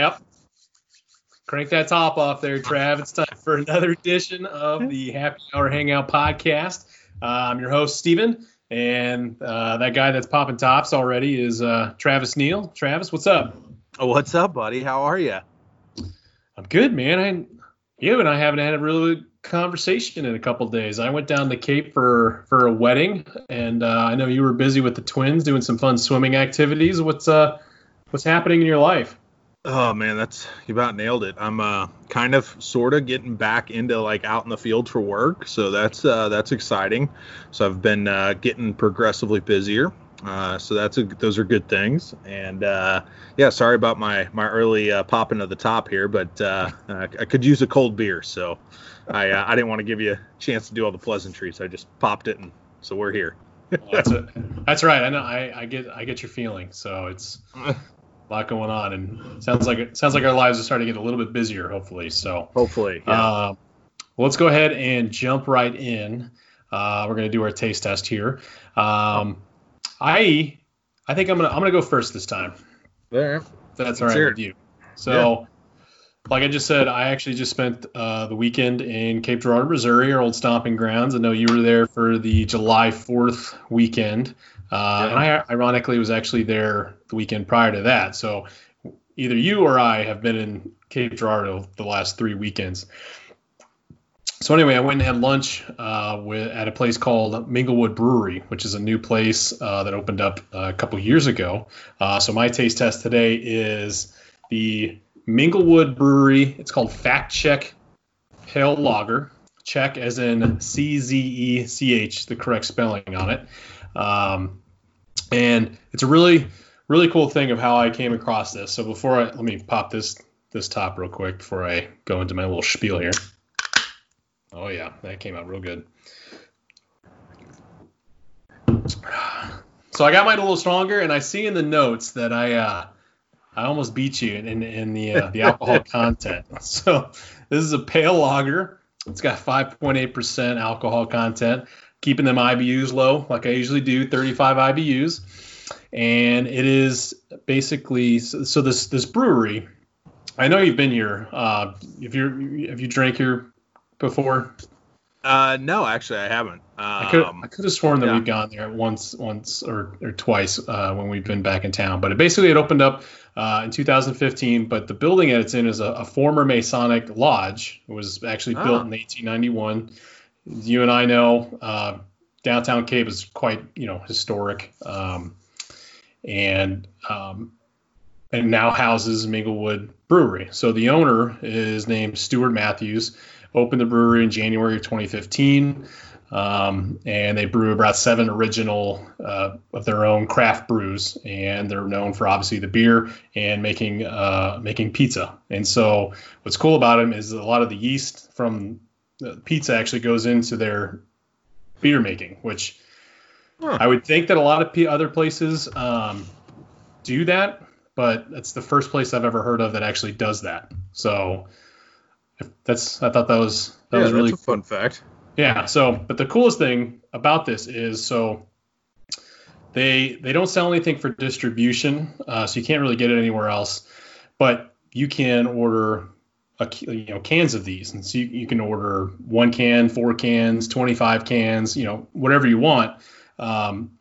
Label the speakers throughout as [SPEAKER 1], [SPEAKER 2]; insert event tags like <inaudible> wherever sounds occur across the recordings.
[SPEAKER 1] Yep. Crank that top off there, Trav. It's time for another edition of the Happy Hour Hangout podcast. Uh, I'm your host, Steven, and uh, that guy that's popping tops already is uh, Travis Neal. Travis, what's up?
[SPEAKER 2] Oh, what's up, buddy? How are you?
[SPEAKER 1] I'm good, man. I, you and I haven't had a really good conversation in a couple days. I went down the Cape for for a wedding, and uh, I know you were busy with the twins doing some fun swimming activities. What's uh what's happening in your life?
[SPEAKER 2] Oh man, that's you about nailed it. I'm uh kind of sort of getting back into like out in the field for work, so that's uh that's exciting. So I've been uh, getting progressively busier. Uh, so that's a, those are good things. And uh, yeah, sorry about my my early uh, popping of the top here, but uh, I could use a cold beer, so I uh, I didn't want to give you a chance to do all the pleasantries. I just popped it, and so we're here.
[SPEAKER 1] well, that's, a, that's right. I know. I, I get I get your feeling. So it's <laughs> a lot going on, and sounds like it sounds like our lives are starting to get a little bit busier. Hopefully, so
[SPEAKER 2] hopefully.
[SPEAKER 1] Yeah. Uh, well, let's go ahead and jump right in. Uh, we're going to do our taste test here. Um, I I think I'm gonna I'm gonna go first this time.
[SPEAKER 2] There.
[SPEAKER 1] That's all right with you. So, yeah. like I just said, I actually just spent uh, the weekend in Cape Girardeau, Missouri, our old stomping grounds. I know you were there for the July 4th weekend, uh, yeah. and I ironically was actually there the weekend prior to that. So, either you or I have been in Cape Girardeau the last three weekends. So anyway, I went and had lunch uh, with, at a place called Minglewood Brewery, which is a new place uh, that opened up a couple years ago. Uh, so my taste test today is the Minglewood Brewery. It's called Fact Czech Pale Lager. Check as in C Z E C H, the correct spelling on it. Um, and it's a really, really cool thing of how I came across this. So before I let me pop this this top real quick before I go into my little spiel here. Oh yeah, that came out real good. So I got mine a little stronger, and I see in the notes that I uh, I almost beat you in in the uh, the alcohol <laughs> content. So this is a pale lager. It's got 5.8% alcohol content, keeping them IBUs low, like I usually do, 35 IBUs. And it is basically so this this brewery. I know you've been here. Uh, if you're if you drank here before?
[SPEAKER 2] Uh, no, actually, I haven't. Um,
[SPEAKER 1] I could I could have sworn that yeah. we've gone there once, once or, or twice uh, when we've been back in town. But it basically it opened up uh, in 2015. But the building that it's in is a, a former Masonic lodge. It was actually oh. built in 1891. You and I know uh, downtown Cape is quite you know historic, um, and um, and now houses Minglewood Brewery. So the owner is named Stuart Matthews opened the brewery in January of 2015. Um, and they brew about seven original uh, of their own craft brews, and they're known for obviously the beer and making uh, making pizza. And so, what's cool about them is a lot of the yeast from pizza actually goes into their beer making, which huh. I would think that a lot of p- other places um, do that, but that's the first place I've ever heard of that actually does that. So that's I thought that was that
[SPEAKER 2] yeah,
[SPEAKER 1] was really
[SPEAKER 2] fun fact.
[SPEAKER 1] Yeah. So, but the coolest thing about this is so they they don't sell anything for distribution, uh, so you can't really get it anywhere else. But you can order a, you know cans of these, and so you, you can order one can, four cans, twenty five cans, you know whatever you want. Um,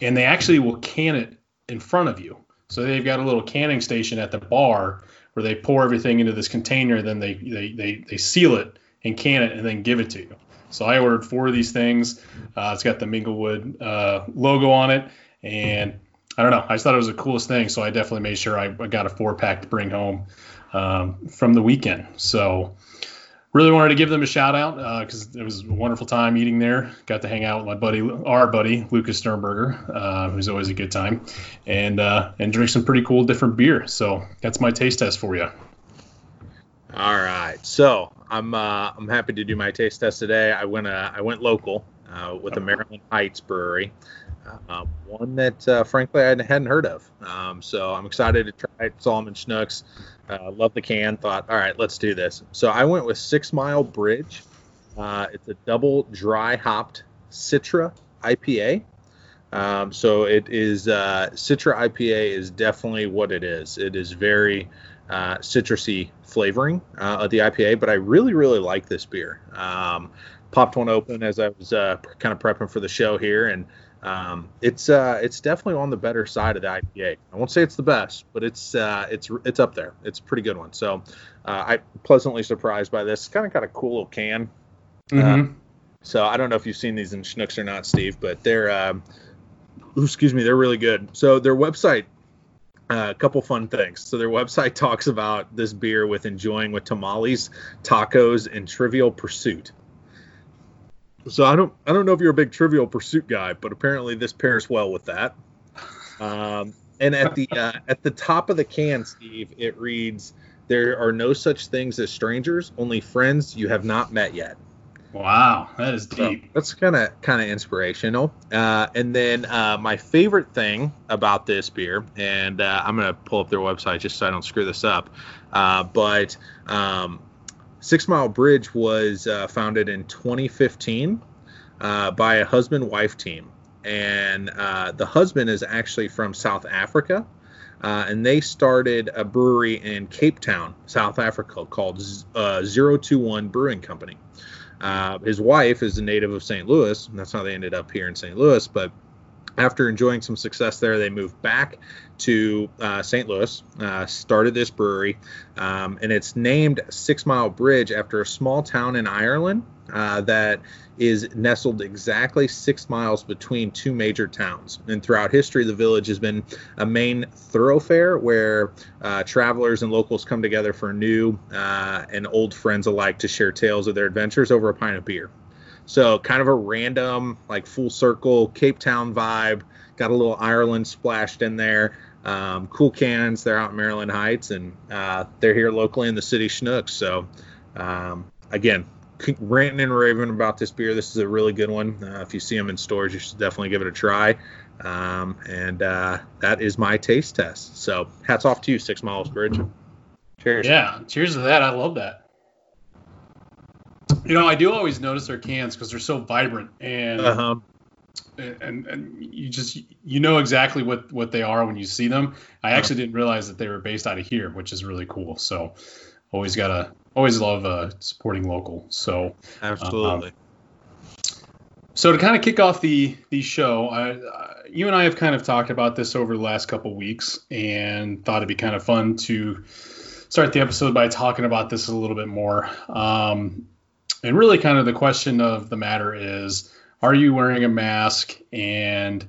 [SPEAKER 1] and they actually will can it in front of you. So they've got a little canning station at the bar where they pour everything into this container, then they they they, they seal it and can it and then give it to you. So I ordered four of these things. Uh, it's got the Minglewood uh, logo on it, and I don't know. I just thought it was the coolest thing, so I definitely made sure I, I got a four pack to bring home um, from the weekend. So really wanted to give them a shout out because uh, it was a wonderful time eating there. Got to hang out with my buddy, our buddy Lucas Dirnberger, uh, who's always a good time, and uh, and drink some pretty cool different beer. So that's my taste test for you.
[SPEAKER 2] All right, so I'm uh, I'm happy to do my taste test today. I went uh, I went local uh, with the Maryland Heights Brewery. Um, one that uh, frankly I hadn't heard of. Um, so I'm excited to try it. Solomon Schnucks. Uh, love the can. Thought, all right, let's do this. So I went with Six Mile Bridge. Uh, it's a double dry hopped Citra IPA. Um, so it is uh, Citra IPA is definitely what it is. It is very uh, citrusy flavoring uh, of the IPA, but I really really like this beer. Um, popped one open as I was uh, kind of prepping for the show here, and um, it's uh, it's definitely on the better side of the IPA. I won't say it's the best, but it's uh, it's it's up there. It's a pretty good one. So uh, I pleasantly surprised by this. Kind of got a cool little can. Mm-hmm. so I don't know if you've seen these in Schnucks or not, Steve, but they're um, excuse me, they're really good. So their website, uh, a couple fun things. So their website <laughs> talks about this beer with enjoying with tamales, tacos, and Trivial Pursuit. So I don't I don't know if you're a big Trivial Pursuit guy, but apparently this pairs well with that. Um, and at the uh, at the top of the can, Steve, it reads, "There are no such things as strangers, only friends you have not met yet."
[SPEAKER 1] Wow, that is deep.
[SPEAKER 2] So that's kind of kind of inspirational. Uh, and then uh, my favorite thing about this beer, and uh, I'm gonna pull up their website just so I don't screw this up. Uh, but um, Six Mile Bridge was uh, founded in 2015 uh, by a husband-wife team, and the husband is actually from South Africa. and they started a brewery in Cape Town, South Africa, called 021 Brewing Company. Uh, his wife is a native of St. Louis. That's how they ended up here in St. Louis. But after enjoying some success there, they moved back to uh, St. Louis, uh, started this brewery, um, and it's named Six Mile Bridge after a small town in Ireland uh, that is nestled exactly six miles between two major towns. And throughout history, the village has been a main thoroughfare where uh, travelers and locals come together for new uh, and old friends alike to share tales of their adventures over a pint of beer. So, kind of a random, like full circle Cape Town vibe. Got a little Ireland splashed in there. Um, cool cans. They're out in Maryland Heights, and uh, they're here locally in the city Schnucks. So, um, again, ranting and raving about this beer. This is a really good one. Uh, if you see them in stores, you should definitely give it a try. Um, and uh, that is my taste test. So hats off to you, Six Miles Bridge.
[SPEAKER 1] Cheers. Yeah, cheers to that. I love that. You know, I do always notice their cans because they're so vibrant and, uh-huh. and and you just you know exactly what what they are when you see them. I actually didn't realize that they were based out of here, which is really cool. So always gotta always love uh, supporting local. So
[SPEAKER 2] absolutely. Um,
[SPEAKER 1] so to kind of kick off the the show, I, uh, you and I have kind of talked about this over the last couple weeks, and thought it'd be kind of fun to start the episode by talking about this a little bit more. Um, and really, kind of the question of the matter is: Are you wearing a mask? And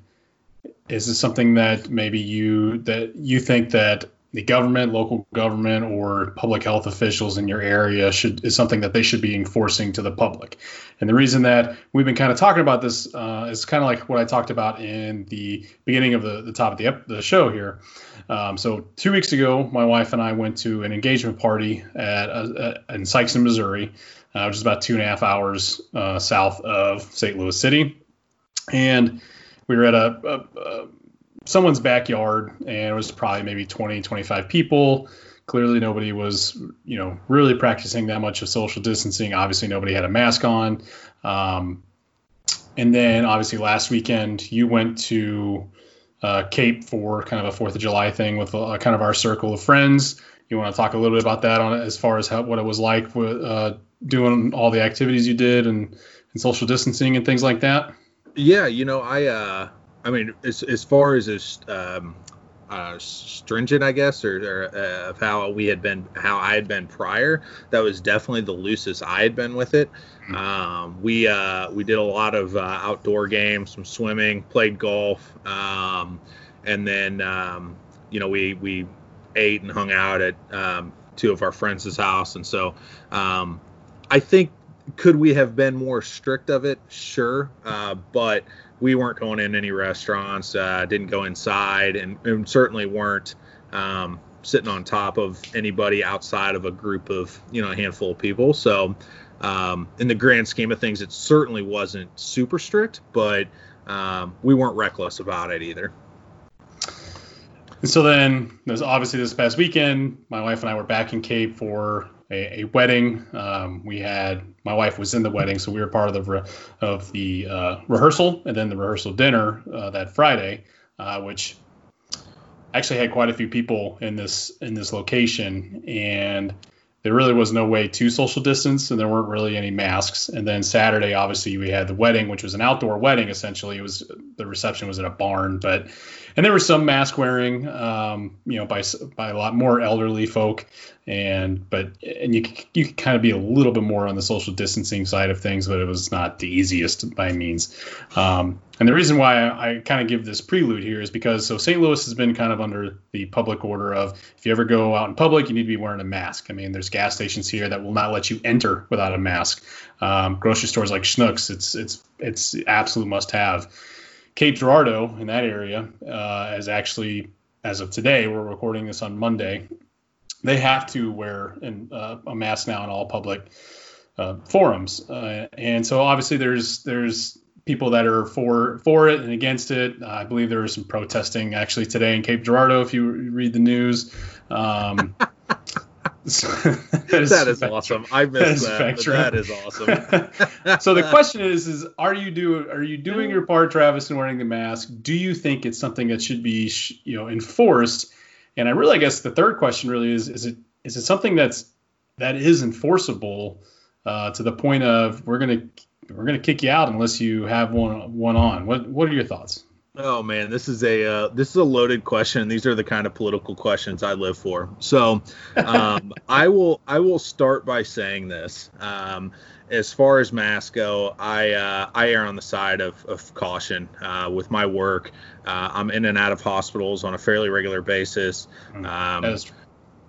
[SPEAKER 1] is this something that maybe you that you think that the government, local government, or public health officials in your area should is something that they should be enforcing to the public. And the reason that we've been kind of talking about this uh, is kind of like what I talked about in the beginning of the, the top of the, ep- the show here. Um, so two weeks ago, my wife and I went to an engagement party at uh, in Sikeston, Missouri, uh, which is about two and a half hours uh, south of St. Louis City, and we were at a, a, a someone's backyard and it was probably maybe 20 25 people. Clearly nobody was you know really practicing that much of social distancing. Obviously nobody had a mask on. Um, and then obviously last weekend you went to uh, cape for kind of a fourth of july thing with uh, kind of our circle of friends. You want to talk a little bit about that on as far as how, what it was like with uh, doing all the activities you did and, and social distancing and things like that
[SPEAKER 2] yeah you know i uh I mean, as as far as as um, uh, stringent, I guess, or, or uh, of how we had been, how I had been prior, that was definitely the loosest I had been with it. Mm-hmm. Um, we uh, we did a lot of uh, outdoor games, some swimming, played golf, um, and then um, you know we we ate and hung out at um, two of our friends' house, and so um, I think could we have been more strict of it? Sure, uh, but we weren't going in any restaurants, uh, didn't go inside, and, and certainly weren't um, sitting on top of anybody outside of a group of you know a handful of people. So um, in the grand scheme of things, it certainly wasn't super strict, but um, we weren't reckless about it either.
[SPEAKER 1] And so then, there's obviously this past weekend, my wife and I were back in Cape for a, a wedding. Um, we had my wife was in the wedding, so we were part of the re- of the uh, rehearsal and then the rehearsal dinner uh, that Friday, uh, which actually had quite a few people in this in this location. And there really was no way to social distance and there weren't really any masks. And then saturday obviously we had the wedding which was an outdoor wedding essentially. It was the reception was at a barn but and there was some mask wearing um, you know by by a lot more elderly folk and but and you you could kind of be a little bit more on the social distancing side of things but it was not the easiest by means um, and the reason why I, I kind of give this prelude here is because so St. Louis has been kind of under the public order of if you ever go out in public, you need to be wearing a mask. I mean, there's gas stations here that will not let you enter without a mask. Um, grocery stores like Schnucks, it's it's it's absolute must have. Cape Girardeau in that area uh, actually, as of today, we're recording this on Monday. They have to wear an, uh, a mask now in all public uh, forums, uh, and so obviously there's there's people that are for for it and against it. I believe there was some protesting actually today in Cape Girardeau. If you read the news, um, <laughs>
[SPEAKER 2] that is, that is awesome. I missed that. that, that is awesome. <laughs>
[SPEAKER 1] so the <laughs> question is: is are you do are you doing your part, Travis, in wearing the mask? Do you think it's something that should be you know enforced? And I really, I guess, the third question really is: is it is it something that's that is enforceable uh, to the point of we're going to we're to kick you out unless you have one one on. What what are your thoughts?
[SPEAKER 2] Oh man, this is a uh, this is a loaded question. These are the kind of political questions I live for. So, um, <laughs> I will I will start by saying this. Um, as far as masks go, I uh, I err on the side of, of caution uh, with my work. Uh, I'm in and out of hospitals on a fairly regular basis. Hmm. Um,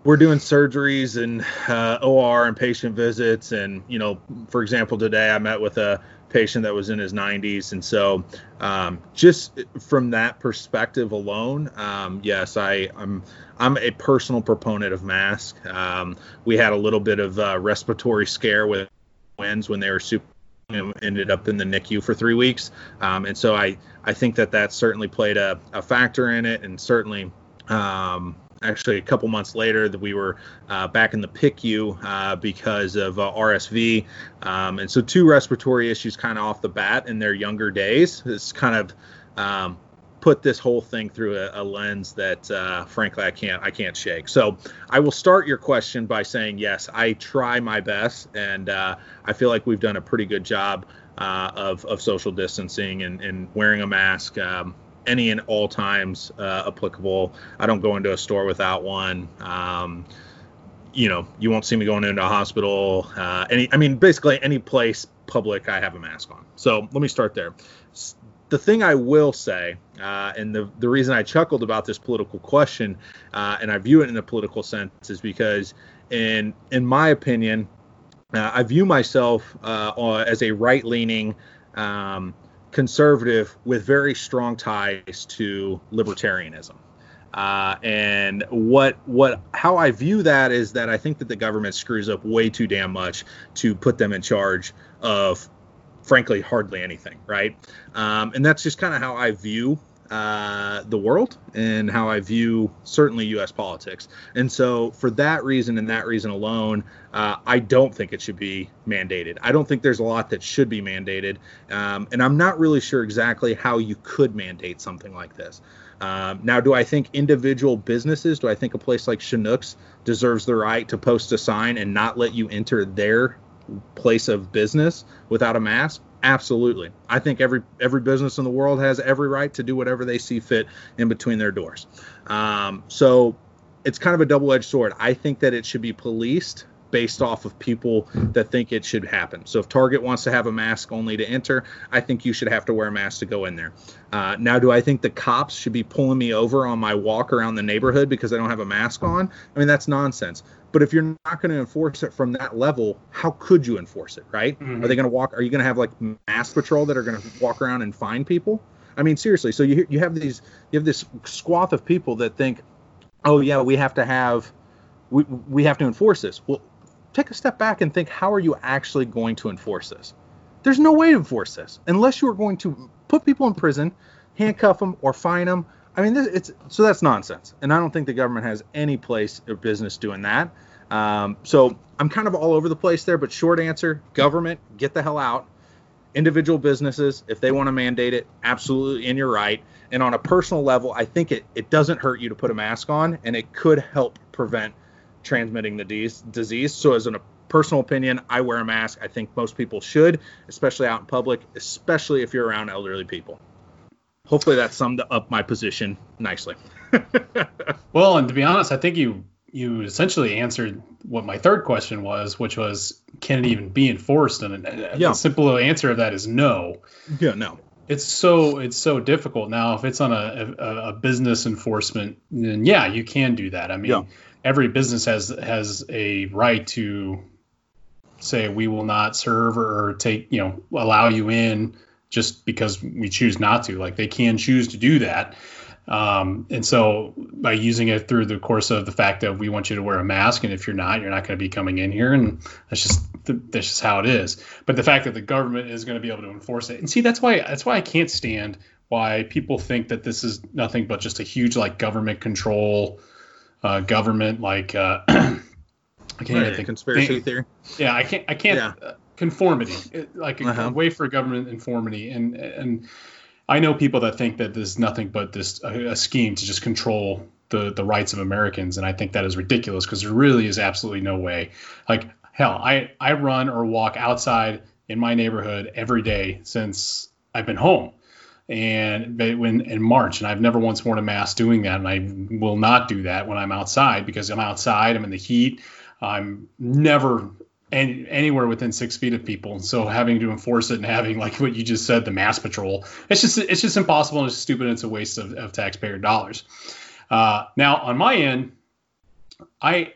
[SPEAKER 2] we're doing surgeries and uh, OR and patient visits, and you know, for example, today I met with a patient that was in his 90s. And so, um, just from that perspective alone, um, yes, I, I'm I'm a personal proponent of masks. Um, we had a little bit of a respiratory scare with twins when they were super. ended up in the NICU for three weeks, um, and so I I think that that certainly played a, a factor in it, and certainly um, actually a couple months later that we were uh, back in the PICU uh, because of uh, RSV. Um, and so two respiratory issues kind of off the bat in their younger days. It's kind of um, put this whole thing through a, a lens that uh, frankly I can't I can't shake. So I will start your question by saying yes, I try my best, and uh, I feel like we've done a pretty good job. Uh, of, of social distancing and, and wearing a mask. Um, any and all times uh, applicable. I don't go into a store without one. Um, you know, you won't see me going into a hospital. Uh, any, I mean, basically any place public, I have a mask on. So let me start there. The thing I will say, uh, and the the reason I chuckled about this political question, uh, and I view it in a political sense, is because, in in my opinion, uh, I view myself uh, as a right leaning. Um, conservative with very strong ties to libertarianism. Uh, and what what how I view that is that I think that the government screws up way too damn much to put them in charge of, frankly, hardly anything, right? Um, and that's just kind of how I view uh, the world and how I view certainly U.S. politics. And so, for that reason and that reason alone, uh, I don't think it should be mandated. I don't think there's a lot that should be mandated. Um, and I'm not really sure exactly how you could mandate something like this. Um, now, do I think individual businesses, do I think a place like Schnucks deserves the right to post a sign and not let you enter their place of business without a mask? Absolutely. I think every every business in the world has every right to do whatever they see fit in between their doors. Um, so it's kind of a double-edged sword. I think that it should be policed based off of people that think it should happen. So if Target wants to have a mask only to enter, I think you should have to wear a mask to go in there. Uh, now, do I think the cops should be pulling me over on my walk around the neighborhood because I don't have a mask on? I mean, that's nonsense. But if you're not going to enforce it from that level, how could you enforce it, right? Mm-hmm. Are they going to walk? Are you going to have like mass patrol that are going to walk around and find people? I mean, seriously. So you you have these you have this swath of people that think, oh yeah, we have to have we we have to enforce this. Well, take a step back and think how are you actually going to enforce this? There's no way to enforce this unless you are going to put people in prison, handcuff them, or fine them. I mean, this, it's so that's nonsense, and I don't think the government has any place or business doing that. Um, so I'm kind of all over the place there, but short answer: government, get the hell out. Individual businesses, if they want to mandate it, absolutely, and you're right. And on a personal level, I think it, it doesn't hurt you to put a mask on, and it could help prevent transmitting the disease. So, as a personal opinion, I wear a mask. I think most people should, especially out in public, especially if you're around elderly people. Hopefully, that summed up my position nicely. <laughs>
[SPEAKER 1] well, and to be honest, I think you you essentially answered what my third question was, which was, can it even be enforced? And yeah. the simple answer of that is no.
[SPEAKER 2] Yeah, no.
[SPEAKER 1] It's so it's so difficult now. If it's on a, a, a business enforcement, then yeah, you can do that. I mean, yeah. Every business has has a right to say we will not serve or take you know allow you in just because we choose not to. Like they can choose to do that. Um, and so by using it through the course of the fact that we want you to wear a mask, and if you're not, you're not going to be coming in here, and that's just that's just how it is. But the fact that the government is going to be able to enforce it, and see, that's why that's why I can't stand why people think that this is nothing but just a huge like government control, uh, government like uh, <clears throat> I
[SPEAKER 2] can't right, think conspiracy theory.
[SPEAKER 1] Yeah, I can't I can't yeah. uh, conformity like a, uh-huh. a way for government conformity and and I know people that think that there's nothing but this a, a scheme to just control the the rights of Americans, and I think that is ridiculous because there really is absolutely no way. Like hell, I I run or walk outside in my neighborhood every day since I've been home, and when in March, and I've never once worn a mask doing that, and I will not do that when I'm outside because I'm outside, I'm in the heat. I'm never any, anywhere within six feet of people. And So having to enforce it and having like what you just said, the mass patrol, it's just it's just impossible and it's stupid and it's a waste of, of taxpayer dollars. Uh, now on my end, I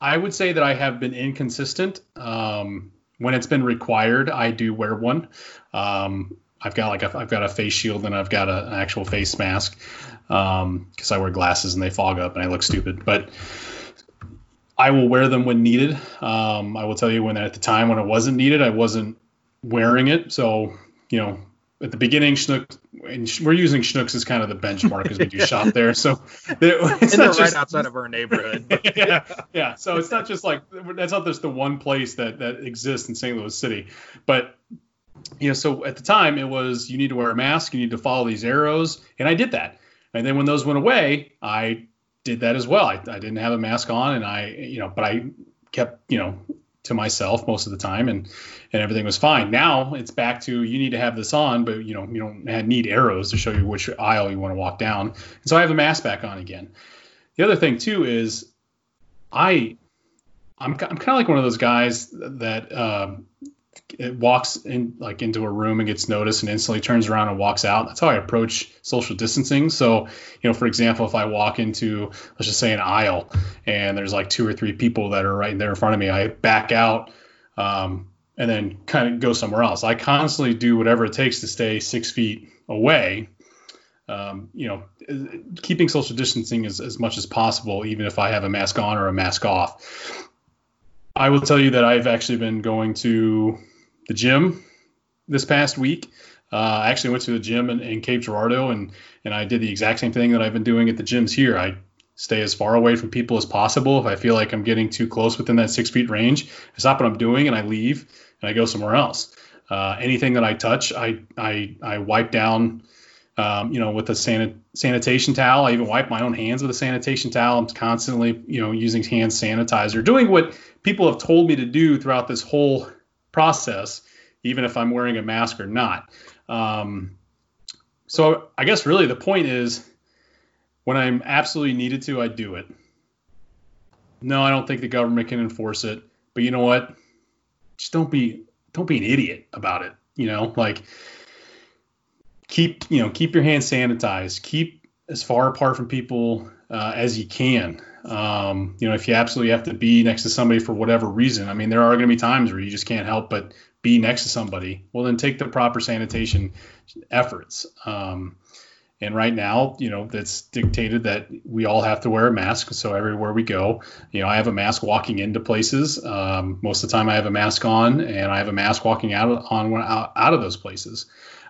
[SPEAKER 1] I would say that I have been inconsistent. Um, when it's been required, I do wear one. Um, I've got like a, I've got a face shield and I've got a, an actual face mask because um, I wear glasses and they fog up and I look stupid. But I will wear them when needed. Um, I will tell you when at the time when it wasn't needed, I wasn't wearing it. So, you know, at the beginning, Schnuck, and we're using Schnucks as kind of the benchmark because we do <laughs> shop there. So <laughs>
[SPEAKER 2] it's not just, right outside of our neighborhood. <laughs>
[SPEAKER 1] yeah, yeah. So it's not just like that's not just the one place that that exists in St. Louis City, but you know, so at the time it was you need to wear a mask, you need to follow these arrows, and I did that. And then when those went away, I did that as well. I, I didn't have a mask on, and I, you know, but I kept, you know, to myself most of the time, and and everything was fine. Now it's back to you need to have this on, but you know, you don't need arrows to show you which aisle you want to walk down. And so I have the mask back on again. The other thing too is I I'm, I'm kind of like one of those guys that um, walks in like into a room and gets noticed and instantly turns around and walks out. That's how I approach social distancing. So, you know, for example, if I walk into let's just say an aisle and there's like two or three people that are right there in front of me, I back out um, and then kind of go somewhere else. I constantly do whatever it takes to stay six feet away. Um, you know, keeping social distancing as, as much as possible, even if I have a mask on or a mask off. I will tell you that I've actually been going to the gym this past week. Uh, I actually went to the gym in, in, Cape Girardeau and and I did the exact same thing that I've been doing at the gyms here. I stay as far away from people as possible. If I feel like I'm getting too close within that six feet range, I stop what I'm doing and I leave and I go somewhere else. Uh, anything that I touch, I I, I wipe down. Um, you know, with a sanit- sanitation towel, I even wipe my own hands with a sanitation towel. I'm constantly, you know, using hand sanitizer, doing what people have told me to do throughout this whole process, even if I'm wearing a mask or not. Um, so I guess really the point is when I'm absolutely needed to, I do it. No, I don't think the government can enforce it. But you know what? Just don't be don't be an idiot about it. You know, like keep you know keep your hands sanitized. Keep as far apart from people uh, as you can. Um, you know, if you absolutely have to be next to somebody for whatever reason, I mean, there are going to be times where you just can't help but be next to somebody. Well, then take the proper sanitation efforts. Um, and right now, you know, that's dictated that we all have to wear a mask. So everywhere we go, you know, I have a mask walking into places. Um, most of the time, I have a mask on, and I have a mask walking out on out, out of those places.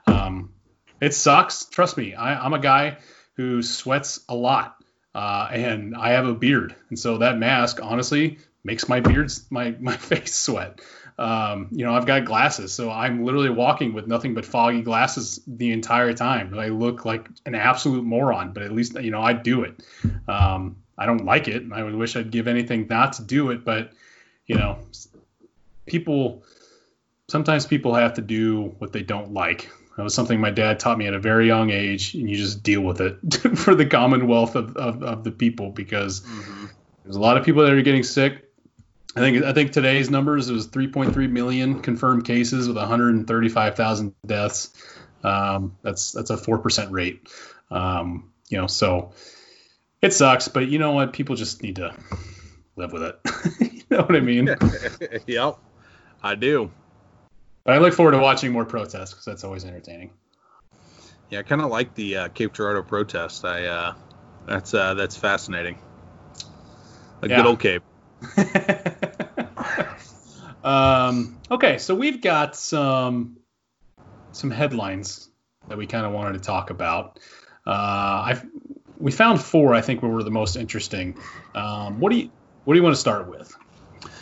[SPEAKER 1] Um, it sucks. Trust me, I, I'm a guy who sweats a lot uh, and I have a beard, and so that mask honestly makes my beards my <laughs> my face sweat. Um, you know, I've got glasses, so I'm literally walking with nothing but foggy glasses the entire time. I look like an absolute moron, but at least you know I do it. Um, I don't like it. and I would wish I'd give anything not to do it, but you know, people sometimes people have to do what they don't like. That was something my dad taught me at a very young age, and you just deal with it <laughs> for the commonwealth of, of, of the people because mm-hmm. there's a lot of people that are getting sick I think I think today's numbers it was 3.3 million confirmed cases with 135,000 deaths. Um, that's that's a four percent rate. Um, you know, so it sucks, but you know what? People just need to live with it. <laughs> you know what I mean? <laughs>
[SPEAKER 2] yep, I do.
[SPEAKER 1] But I look forward to watching more protests because that's always entertaining.
[SPEAKER 2] Yeah, I kind of like the uh, Cape Girardeau protest. I uh, that's uh, that's fascinating. A yeah. good old Cape. <laughs>
[SPEAKER 1] um, okay, so we've got some some headlines that we kind of wanted to talk about. Uh, I we found four. I think were the most interesting. Um, what do you what do you want to start with?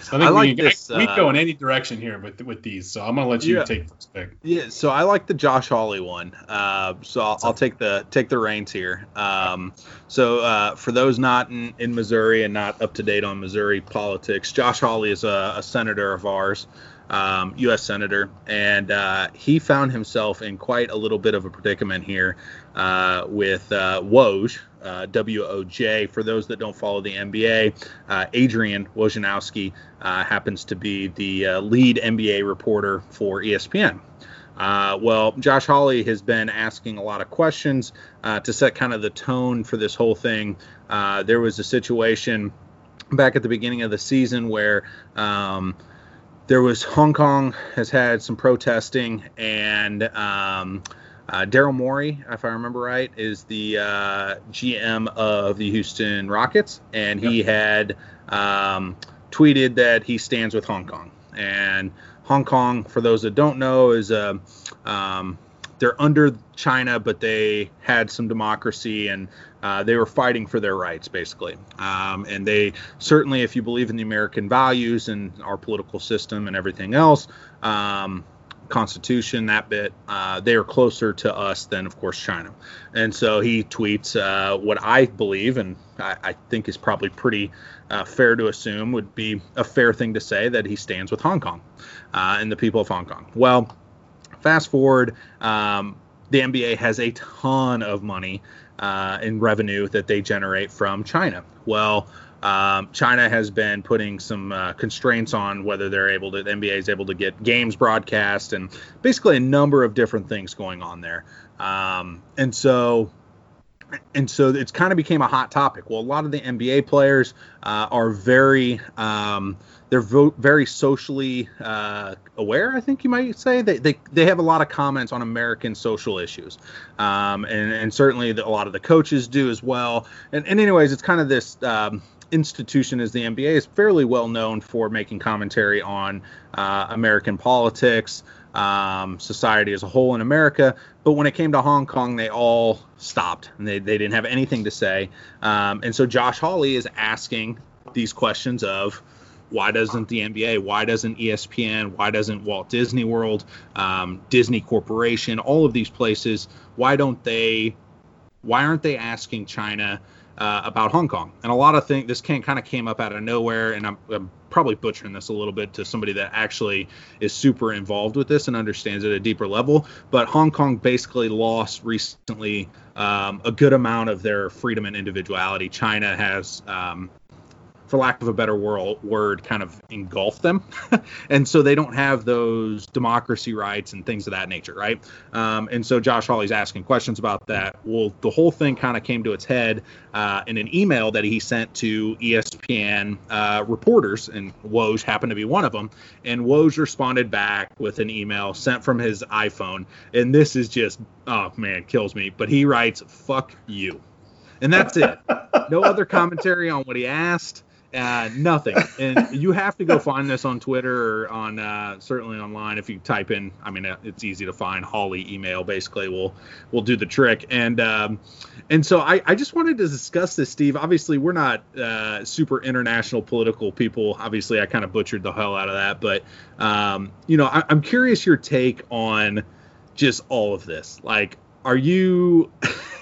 [SPEAKER 1] I think I like we, this. I, we uh, go in any direction here with with these, so I'm gonna let you yeah, take first pick.
[SPEAKER 2] Yeah, so I like the Josh Hawley one. Uh, so I'll, I'll, take the take the reins here. Um, so uh, for those not in, in Missouri and not up to date on Missouri politics, Josh Hawley is a, a senator of ours. Um, U.S. senator, and uh, he found himself in quite a little bit of a predicament here uh, with uh, Woj, uh, WOJ. For those that don't follow the NBA, uh, Adrian Wojnarowski uh, happens to be the uh, lead NBA reporter for ESPN. Well, Josh Hawley has been asking a lot of questions to set kind of the tone for this whole thing. there was a situation back at the beginning of the season where um, there was Hong Kong has had some protesting and um, uh, Daryl Morey, if I remember right, is the uh, GM of the Houston Rockets, and he yep. had um, tweeted that he stands with Hong Kong. And Hong Kong, for those that don't know, is a um, they're under China, but they had some democracy and uh, they were fighting for their rights, basically. Um, and they certainly, if you believe in the American values and our political system and everything else, um, Constitution, that bit, uh, they are closer to us than, of course, China. And so he tweets uh, what I believe, and I, I think is probably pretty uh, fair to assume, would be a fair thing to say that he stands with Hong Kong uh, and the people of Hong Kong. Well, fast forward, um, the NBA has a ton of money uh, in revenue that they generate from China. Well, um, China has been putting some uh, constraints on whether they're able to, the NBA is able to get games broadcast and basically a number of different things going on there. Um, and so, and so it's kind of became a hot topic. Well, a lot of the NBA players uh, are very, um, they're vo- very socially uh, aware. I think you might say they, they they have a lot of comments on American social issues, um, and and certainly the, a lot of the coaches do as well. And, and anyways, it's kind of this um, institution as the NBA is fairly well known for making commentary on uh, American politics, um, society as a whole in America. But when it came to Hong Kong, they all stopped and they, they didn't have anything to say. Um, and so Josh Hawley is asking these questions of why doesn't the NBA, why doesn't ESPN, why doesn't Walt Disney World, um, Disney Corporation, all of these places, why don't they, why aren't they asking China? uh, about Hong Kong. And a lot of things, this can, kind of came up out of nowhere, and I'm, I'm, probably butchering this a little bit to somebody that actually is super involved with this and understands it at a deeper level. But Hong Kong basically lost recently um, a good amount of their freedom and individuality. China has um, for lack of a better word, kind of engulf them. <laughs> and so they don't have those democracy rights and things of that nature, right? Um, and so Josh Hawley's asking questions about that. Well, the whole thing kind of came to its head uh, in an email that he sent to ESPN uh, reporters, and Woj happened to be one of them. And Woj responded back with an email sent from his iPhone. And this is just, oh man, kills me. But he writes, fuck you. And that's it. no other commentary on what he asked Uh, nothing. And you have to go find this on Twitter or on uh, certainly online. If you type in, I mean, uh, it's easy to find. Hawley email basically will will do the trick. And um, and so I, I just wanted to discuss this, Steve. Obviously, we're not uh, super international political people. Obviously, I kind of butchered the hell out of that. But um, you know, I, I'm curious your take on just all of this. Like, are you? <laughs>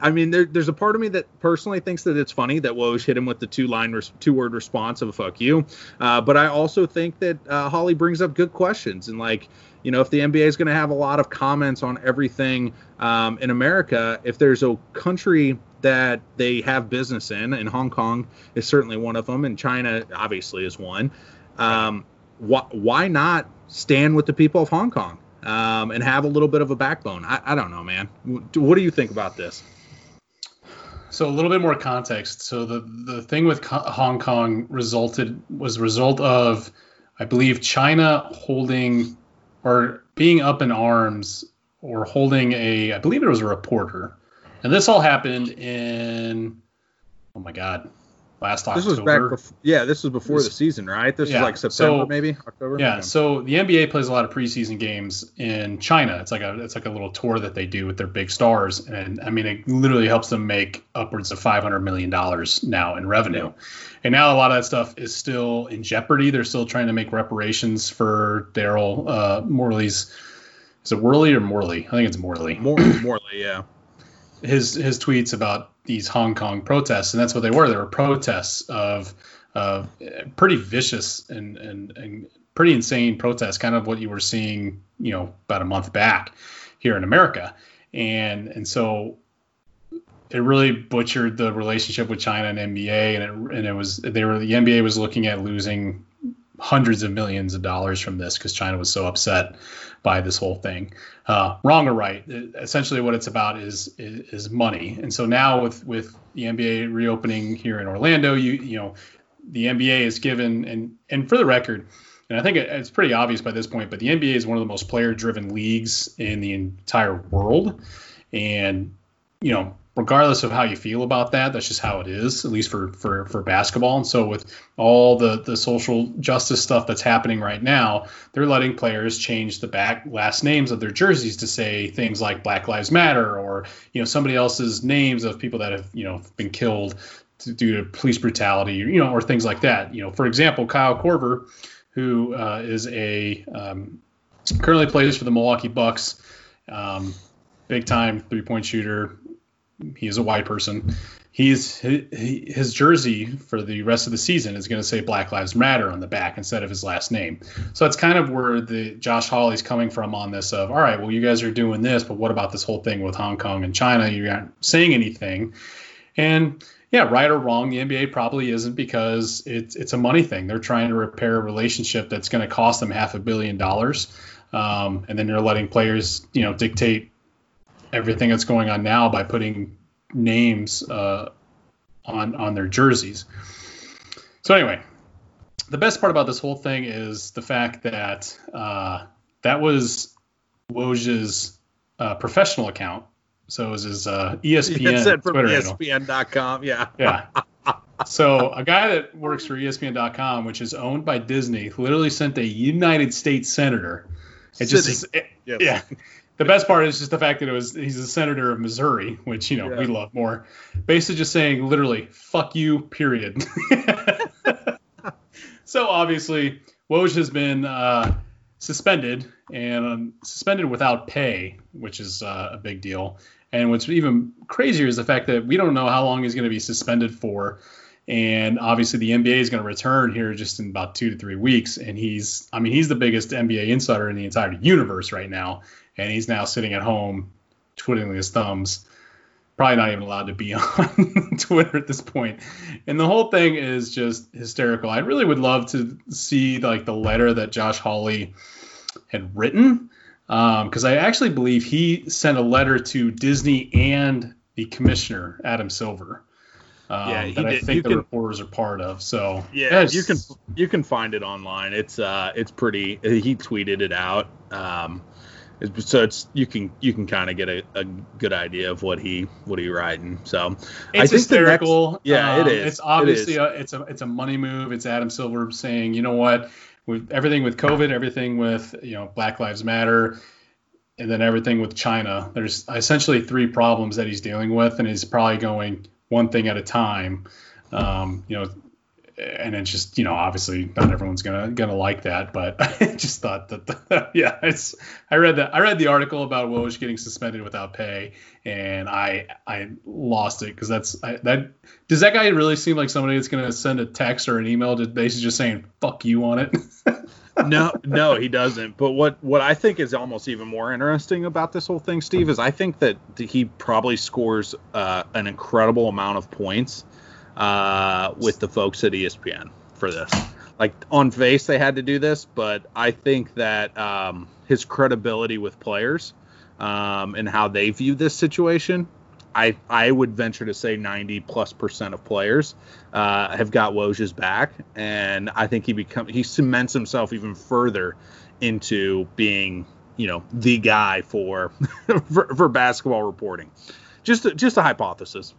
[SPEAKER 2] I mean, there, there's a part of me that personally thinks that it's funny that Woj hit him with the two line, res- two word response of "fuck you," uh, but I also think that uh, Hawley brings up good questions and like. You know, if the NBA is going to have a lot of comments on everything um, in America, if there's a country that they have business in, and Hong Kong is certainly one of them, and China obviously is one, um, wh- why not stand with the people of Hong Kong? um, and have a little bit of a backbone. I, I don't know, man. What do you think about this?
[SPEAKER 1] So a little bit more context. So the the thing with Hong Kong resulted was a result of, I believe, China holding or being up in arms or holding a, I believe it was a reporter, and this all happened in, oh my God, last October.
[SPEAKER 2] This was back before, yeah, this was before this, the season, right? This yeah, was like September, so, maybe October.
[SPEAKER 1] Yeah, yeah, so the NBA plays a lot of preseason games in China. It's like a it's like a little tour that they do with their big stars, and I mean it literally helps them make upwards of 500 million dollars now in revenue. And now a lot of that stuff is still in jeopardy. They're still trying to make reparations for Daryl uh, Morley's. Is it Worley or Morley? I think it's Morley.
[SPEAKER 2] Morley, Morley, yeah.
[SPEAKER 1] His his tweets about these Hong Kong protests, and that's what they were. They were protests of of pretty vicious and, and and pretty insane protests, kind of what you were seeing, you know, about a month back here in America, and and so it really butchered the relationship with China and NBA, and it and it was they were the NBA was looking at losing hundreds of millions of dollars from this because China was so upset by this whole thing. Uh, wrong or right, essentially what it's about is, is, is money. And so now with with the NBA reopening here in Orlando, you you know the NBA is given and and for the record, and I think it's pretty obvious by this point, but the NBA is one of the most player driven leagues in the entire world, and you know regardless of how you feel about that, that's just how it is, at least for for for basketball. And so with all the the social justice stuff that's happening right now, they're letting players change the back last names of their jerseys to say things like Black Lives Matter or you know somebody else's names of people that have you know been killed due to police brutality, you know, or things like that. You know, for example, Kyle Korver, who uh, is a um, currently plays for the Milwaukee Bucks. Um, big time three point shooter, he is a white person. He's his jersey for the rest of the season is going to say Black Lives Matter on the back instead of his last name. So that's kind of where the Josh Hawley's coming from on this of all right, well you guys are doing this, but what about this whole thing with Hong Kong and China? You're not saying anything. And yeah, right or wrong, the NBA probably isn't because it's it's a money thing. They're trying to repair a relationship that's going to cost them half a billion dollars, um, and then you're letting players, you know, dictate everything that's going on now by putting names uh, on on their jerseys. So anyway, the best part about this whole thing is the fact that uh, that was Woj's uh, professional account. So it was his uh, ESPN
[SPEAKER 2] Twitter ESPN.com. Yeah.
[SPEAKER 1] Yeah. <laughs> so a guy that works for ESPN.com, which is owned by Disney, literally sent a United States senator. It Sitting. just it, yes. yeah the best part is just the fact that it was he's a senator of Missouri, which you know yeah. we love more. Basically, just saying literally "fuck you," period. <laughs> so obviously, Woj has been uh, suspended and um, suspended without pay, which is uh, a big deal. And what's even crazier is the fact that we don't know how long he's going to be suspended for. And obviously, the NBA is going to return here just in about two to three weeks. And he's, I mean, he's the biggest NBA insider in the entire universe right now and he's now sitting at home twiddling his thumbs probably not even allowed to be <laughs> on Twitter at this point. And the whole thing is just hysterical. I really would love to see like the letter that Josh Hawley had written because um, I actually believe he sent a letter to Disney and the commissioner Adam Silver. Um, yeah, that I think you the can, reporters are part of. So
[SPEAKER 2] yeah, you can you can find it online. It's uh it's pretty. He tweeted it out. Um, so it's you can you can kind of get a, a good idea of what he what he writing. So
[SPEAKER 1] it's hysterical.
[SPEAKER 2] Next, yeah, um, it is.
[SPEAKER 1] It's obviously it is. A, it's a it's a money move. It's Adam Silver saying, you know what, with everything with COVID, everything with you know Black Lives Matter, and then everything with China. There's essentially three problems that he's dealing with, and he's probably going one thing at a time. Um, you know, and it's just you know obviously not everyone's gonna gonna like that, but <laughs> I just thought that the, <laughs> yeah it's I read that I read the article about Woj getting suspended without pay, and I I lost it because that's I, that does that guy really seem like somebody that's gonna send a text or an email to basically just saying fuck you on it. <laughs>
[SPEAKER 2] no, no, he doesn't. But what what I think is almost even more interesting about this whole thing, Steve, is I think that he probably scores uh, an incredible amount of points uh, with the folks at ESPN for this. Like on face, they had to do this, but I think that um, his credibility with players um, and how they view this situation, I I would venture to say 90 plus percent of players uh, have got Woj's back, and I think he become he cements himself even further into being you know the guy for <laughs> for, for basketball reporting. Just just a hypothesis.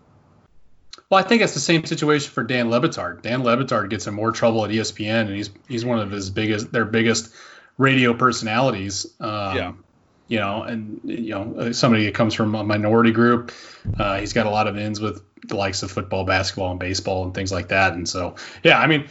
[SPEAKER 1] Well, I think it's the same situation for Dan Le Batard. Dan Le Batard gets in more trouble at ESPN, and he's he's one of his biggest their biggest radio personalities. Um, yeah. You know, and you know somebody that comes from a minority group. Uh, he's got a lot of ins with the likes of football, basketball, and baseball, and things like that. And so, yeah, I mean,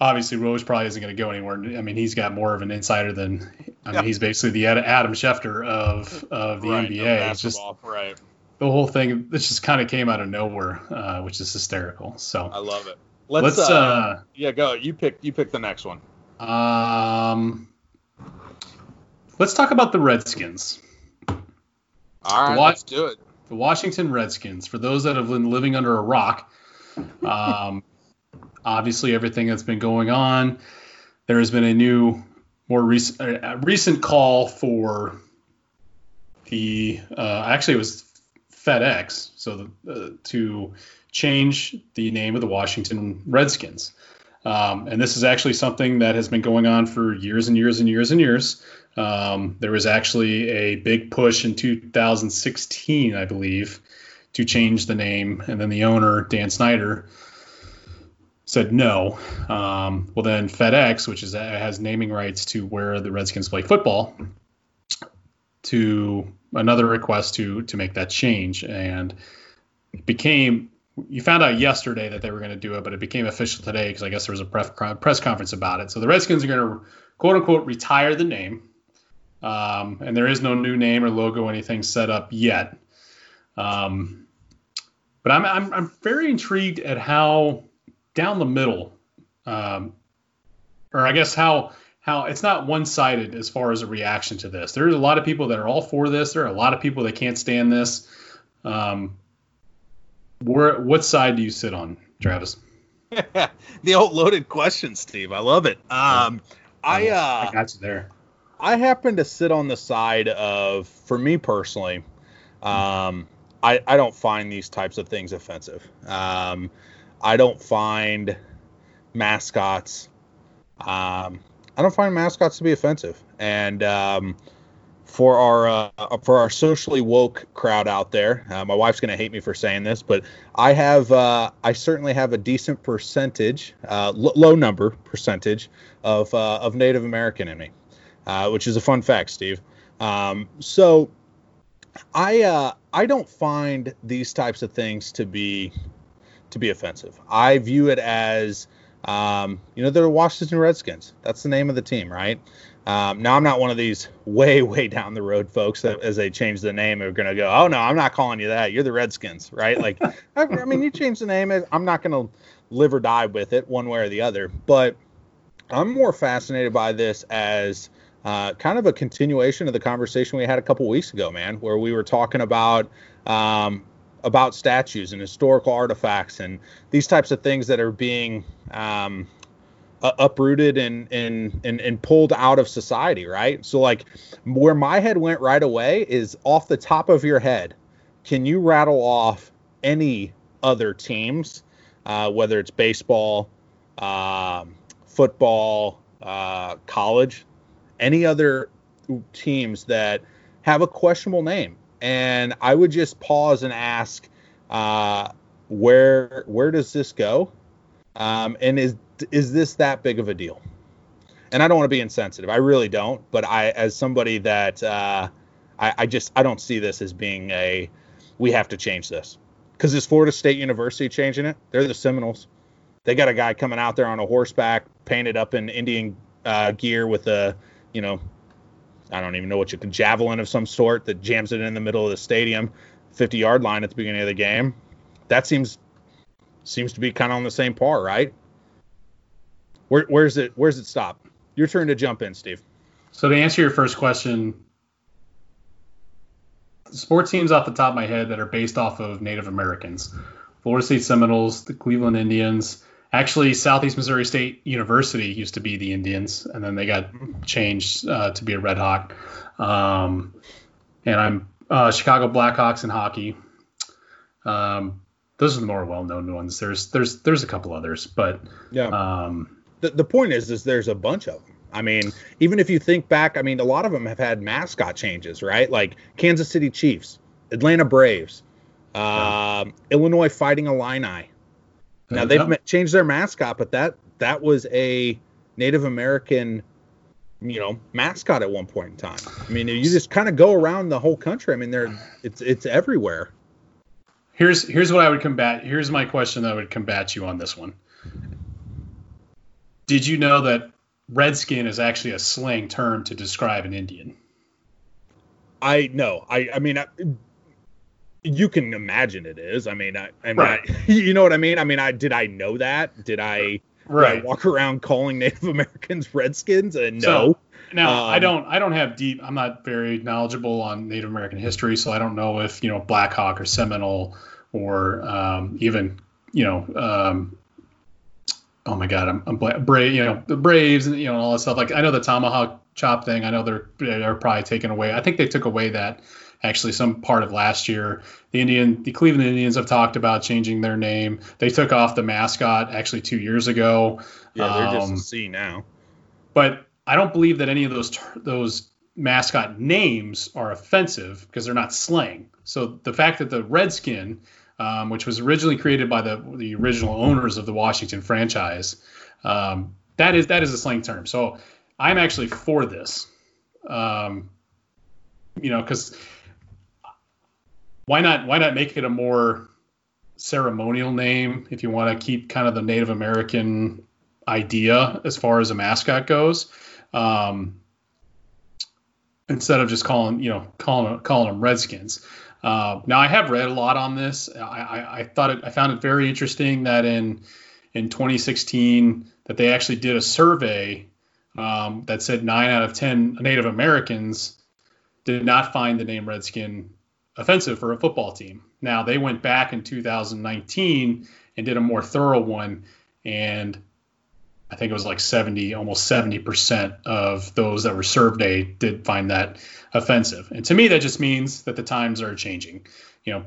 [SPEAKER 1] obviously Rose probably isn't going to go anywhere. I mean, he's got more of an insider than I mean, he's basically the Adam Schefter of of the right, NBA. It's just
[SPEAKER 2] right
[SPEAKER 1] the whole thing this just kind of came out of nowhere, uh, which is hysterical. So
[SPEAKER 2] I love it. Let's, let's uh, uh, yeah go. You pick you pick the next one.
[SPEAKER 1] Um, let's talk about the Redskins.
[SPEAKER 2] All right, let's do it.
[SPEAKER 1] The Washington Redskins. For those that have been living under a rock, um, <laughs> obviously everything that's been going on, there has been a new, more recent, recent call for the. Uh, actually, it was FedEx, so the, uh, to change the name of the Washington Redskins. Um, and this is actually something that has been going on for years and years and years and years. Um, there was actually a big push in 2016, I believe, to change the name, and then the owner Dan Snyder said no. Um, well, then FedEx, which is has naming rights to where the Redskins play football, to another request to to make that change, and it became. You found out yesterday that they were going to do it, but it became official today because I guess there was a press conference about it. So the Redskins are going to quote unquote retire the name, um, and there is no new name or logo anything set up yet. Um, but I'm, I'm I'm very intrigued at how down the middle, um, or I guess how how it's not one sided as far as a reaction to this. There's a lot of people that are all for this. There are a lot of people that can't stand this. Um, where, what side do you sit on, Travis? <laughs>
[SPEAKER 2] the old loaded question, Steve. I love it. Um, I uh,
[SPEAKER 1] I got you there.
[SPEAKER 2] I happen to sit on the side of, for me personally, um, I, I don't find these types of things offensive. Um, I don't find mascots um, I don't find mascots to be offensive. And um, for our uh, for our socially woke crowd out there, uh, my wife's gonna hate me for saying this, but I have uh, I certainly have a decent percentage, uh, l- low number percentage of uh, of Native American in me, uh, which is a fun fact, Steve. Um, so I I don't find these types of things to be to be offensive. I view it as um, you know, they're the Washington Redskins. That's the name of the team, right? Um, now, I'm not one of these <laughs> way, way down the road folks that as they change the name are going to go, oh, no, I'm not calling you that. You're the Redskins, right? Like, <laughs> I, I, mean, you change the name. I'm not going to live or die with it one way or the other. But I'm more fascinated by this as uh, kind of a continuation of the conversation we had a couple weeks ago, man, where we were talking about um, about statues and historical artifacts and these types of things that are being um, uh, uprooted and, and and and pulled out of society, right? So like where my head went right away is off the top of your head. Can you rattle off any other teams, uh, whether it's baseball, uh, football, college, any other teams that have a questionable name. And I would just pause and ask, uh, where where does this go? Um, and is is this that big of a deal? And I don't want to be insensitive. I really don't. But I, as somebody that uh, I, I just I don't see this as being a we have to change this because is Florida State University changing it? They're the Seminoles. They got a guy coming out there on a horseback, painted up in Indian uh, gear with a, you know, I don't even know what you could javelin of some sort that jams it in the middle of the stadium, 50 yard line at the beginning of the game. That seems seems to be kind of on the same par, right? Where, where's it where's it stop? Your turn to jump in, Steve.
[SPEAKER 1] So to answer your first question, sports teams off the top of my head that are based off of Native Americans. Florida State Seminoles, the Cleveland Indians, Actually, Southeast Missouri State University used to be the Indians, and then they got changed uh, to be a Red Hawk. Um, and I'm uh, Chicago Blackhawks in hockey. Um, those are the more well-known ones. There's there's there's a couple others, but
[SPEAKER 2] yeah. Um, the the point is is there's a bunch of them. I mean, even if you think back, I mean, a lot of them have had mascot changes, right? Like Kansas City Chiefs, Atlanta Braves, uh, Illinois Fighting Illini. Now they've changed their mascot, but that that was a Native American, you know, mascot at one point in time. I mean, you just kind of go around the whole country. I mean, they're it's it's everywhere.
[SPEAKER 1] Here's here's what I would combat. Here's my question that I would combat you on this one. Did you know that redskin is actually a slang term to describe an Indian?
[SPEAKER 2] I know. I I mean, I, you can imagine it is. I mean, I, I right. <laughs> you know what I mean? I mean, I did I know that? Did I, right. Did I walk around calling Native <laughs> Americans Redskins? And no. So,
[SPEAKER 1] now um, I don't I don't have deep I'm not very knowledgeable on Native American history, so I don't know if you know Black Hawk or Seminole or um, even you know um, oh my god I'm, I'm brave you know the Braves and you know all that stuff like I know the tomahawk chop thing I know they're they're probably taken away I think they took away that actually some part of last year. The Indian, the Cleveland Indians have talked about changing their name. They took off the mascot actually two years ago.
[SPEAKER 2] Yeah, they're um, just a um, now.
[SPEAKER 1] But I don't believe that any of those those mascot names are offensive because they're not slang. So the fact that the Redskin, um, which was originally created by the the original owners of the Washington franchise, um, that is that is a slang term. So I'm actually for this. Um, you know, because why not why not make it a more ceremonial name if you want to keep kind of the Native American idea as far as a mascot goes. Um, instead of just calling you know calling calling them Redskins. Uh, now I have read a lot on this. I, I, I thought it, I found it very interesting that in in 2016 that they actually did a survey um, that said nine out of ten Native Americans did not find the name Redskin offensive for a football team. Now they went back in 2019 and did a more thorough one, and I think it was like 70, almost 70 percent of those that were surveyed did find that offensive. And to me, that just means that the times are changing. You know,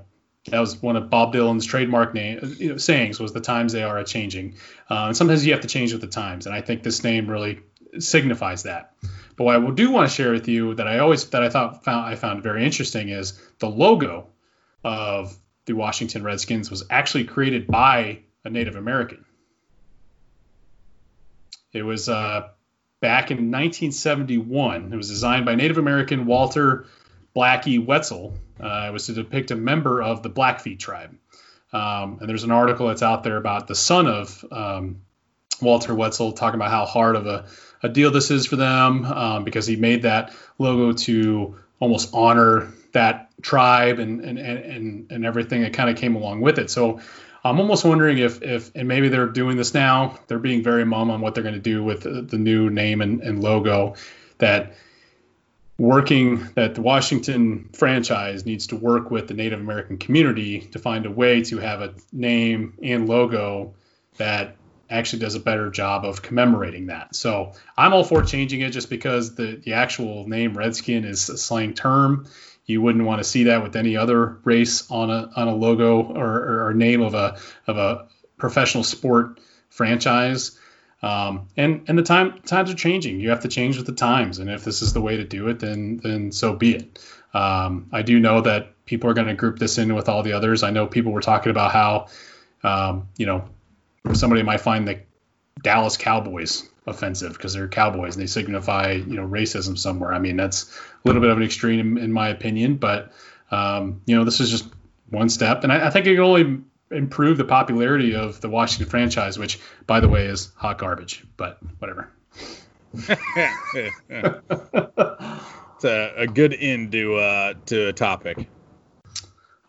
[SPEAKER 1] that was one of Bob Dylan's trademark name you know, sayings was the times they are a changing. Uh, and sometimes you have to change with the times, and I think this name really signifies that. But what I do want to share with you that I always that I thought found I found very interesting is the logo of the Washington Redskins was actually created by a Native American. It was uh, back in 1971. It was designed by Native American Walter Blackie Wetzel. Uh, it was to depict a member of the Blackfeet tribe. Um, and there's an article that's out there about the son of um, Walter Wetzel talking about how hard of a a deal this is for them um, because he made that logo to almost honor that tribe and and and and everything that kind of came along with it. So I'm almost wondering if if and maybe they're doing this now. They're being very mum on what they're going to do with the, the new name and, and logo. That working that the Washington franchise needs to work with the Native American community to find a way to have a name and logo that actually does a better job of commemorating that. So I'm all for changing it just because the, the actual name Redskin is a slang term. You wouldn't want to see that with any other race on a on a logo or, or name of a of a professional sport franchise. Um, and and the time times are changing. You have to change with the times, and if this is the way to do it, then then so be it. Um, I do know that people are going to group this in with all the others. I know people were talking about how, um, you know, somebody might find the Dallas Cowboys offensive because they're Cowboys and they signify, you know, racism somewhere. I mean, that's a little bit of an extreme in my opinion, but um, you know, this is just one step, and I, I think it only improve the popularity of the Washington franchise, which, by the way, is hot garbage. But whatever. <laughs>
[SPEAKER 2] it's a, a, good end to uh, to a topic.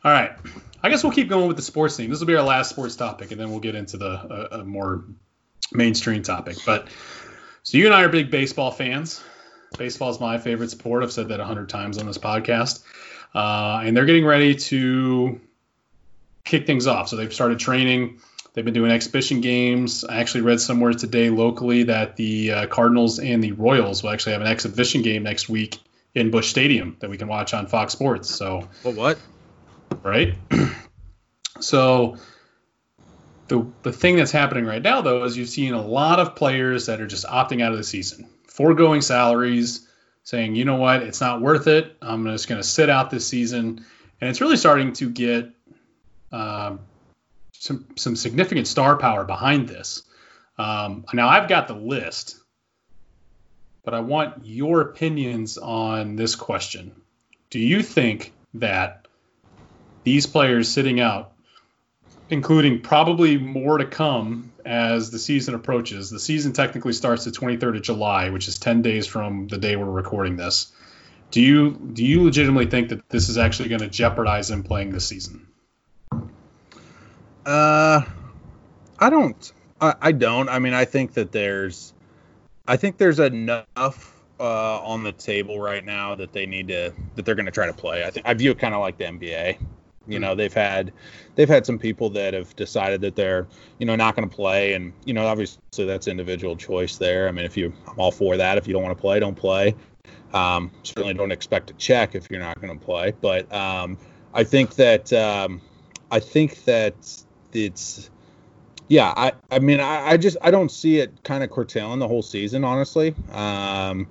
[SPEAKER 1] All right. I guess we'll keep going with the sports theme. This will be our last sports topic, and then we'll get into the uh, a more mainstream topic. But so you and I are big baseball fans. Baseball is my favorite sport. I've said that a hundred times on this podcast. Uh, and they're getting ready to kick things off. So they've started training. They've been doing exhibition games. I actually read somewhere today locally that the uh, Cardinals and the Royals will actually have an exhibition game next week in Busch Stadium that we can watch on Fox Sports. So
[SPEAKER 2] well, what?
[SPEAKER 1] Right. <clears throat> so the the thing that's happening right now though is you've seen a lot of players that are just opting out of the season, foregoing salaries, saying, you know what, it's not worth it. I'm just going to sit out this season, and it's really starting to get um, some some significant star power behind this. Um, now I've got the list, but I want your opinions on this question. Do you think that these players sitting out, including probably more to come as the season approaches, the season technically starts the 23rd of July, which is 10 days from the day we're recording this. Do you do you legitimately think that this is actually going to jeopardize them playing this season?
[SPEAKER 2] Uh, I don't. I, I don't. I mean, I think that there's, I think there's enough uh, on the table right now that they need to that they're going to try to play. I think I view it kind of like the NBA. You know, they've had they've had some people that have decided that they're you know not going to play, and you know obviously that's individual choice there. I mean, if you I'm all for that. If you don't want to play, don't play. Um, certainly don't expect a check if you're not going to play. But um, I think that um, I think that it's yeah. I I mean I, I just I don't see it kind of curtailing the whole season honestly. Um,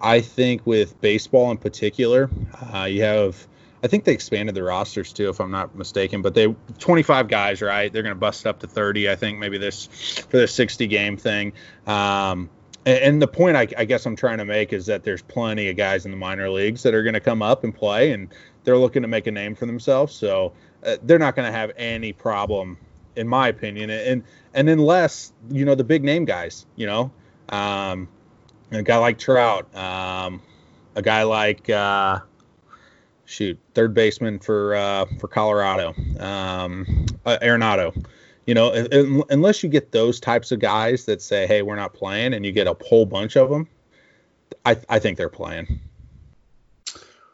[SPEAKER 2] I think with baseball in particular, uh, you have I think they expanded the rosters too, if I'm not mistaken. But they 25 guys, right? They're going to bust up to 30, I think, maybe this for the 60 game thing. Um, and, and, the point I, I, guess I'm trying to make is that there's plenty of guys in the minor leagues that are going to come up and play, and they're looking to make a name for themselves. So uh, they're not going to have any problem, in my opinion. And and unless you know the big name guys, you know, um, a guy like Trout, um, a guy like uh, shoot, third baseman for uh, for Colorado, um, uh, Arenado. You know, unless you get those types of guys that say, "Hey, we're not playing," and you get a whole bunch of them, I, I think they're playing.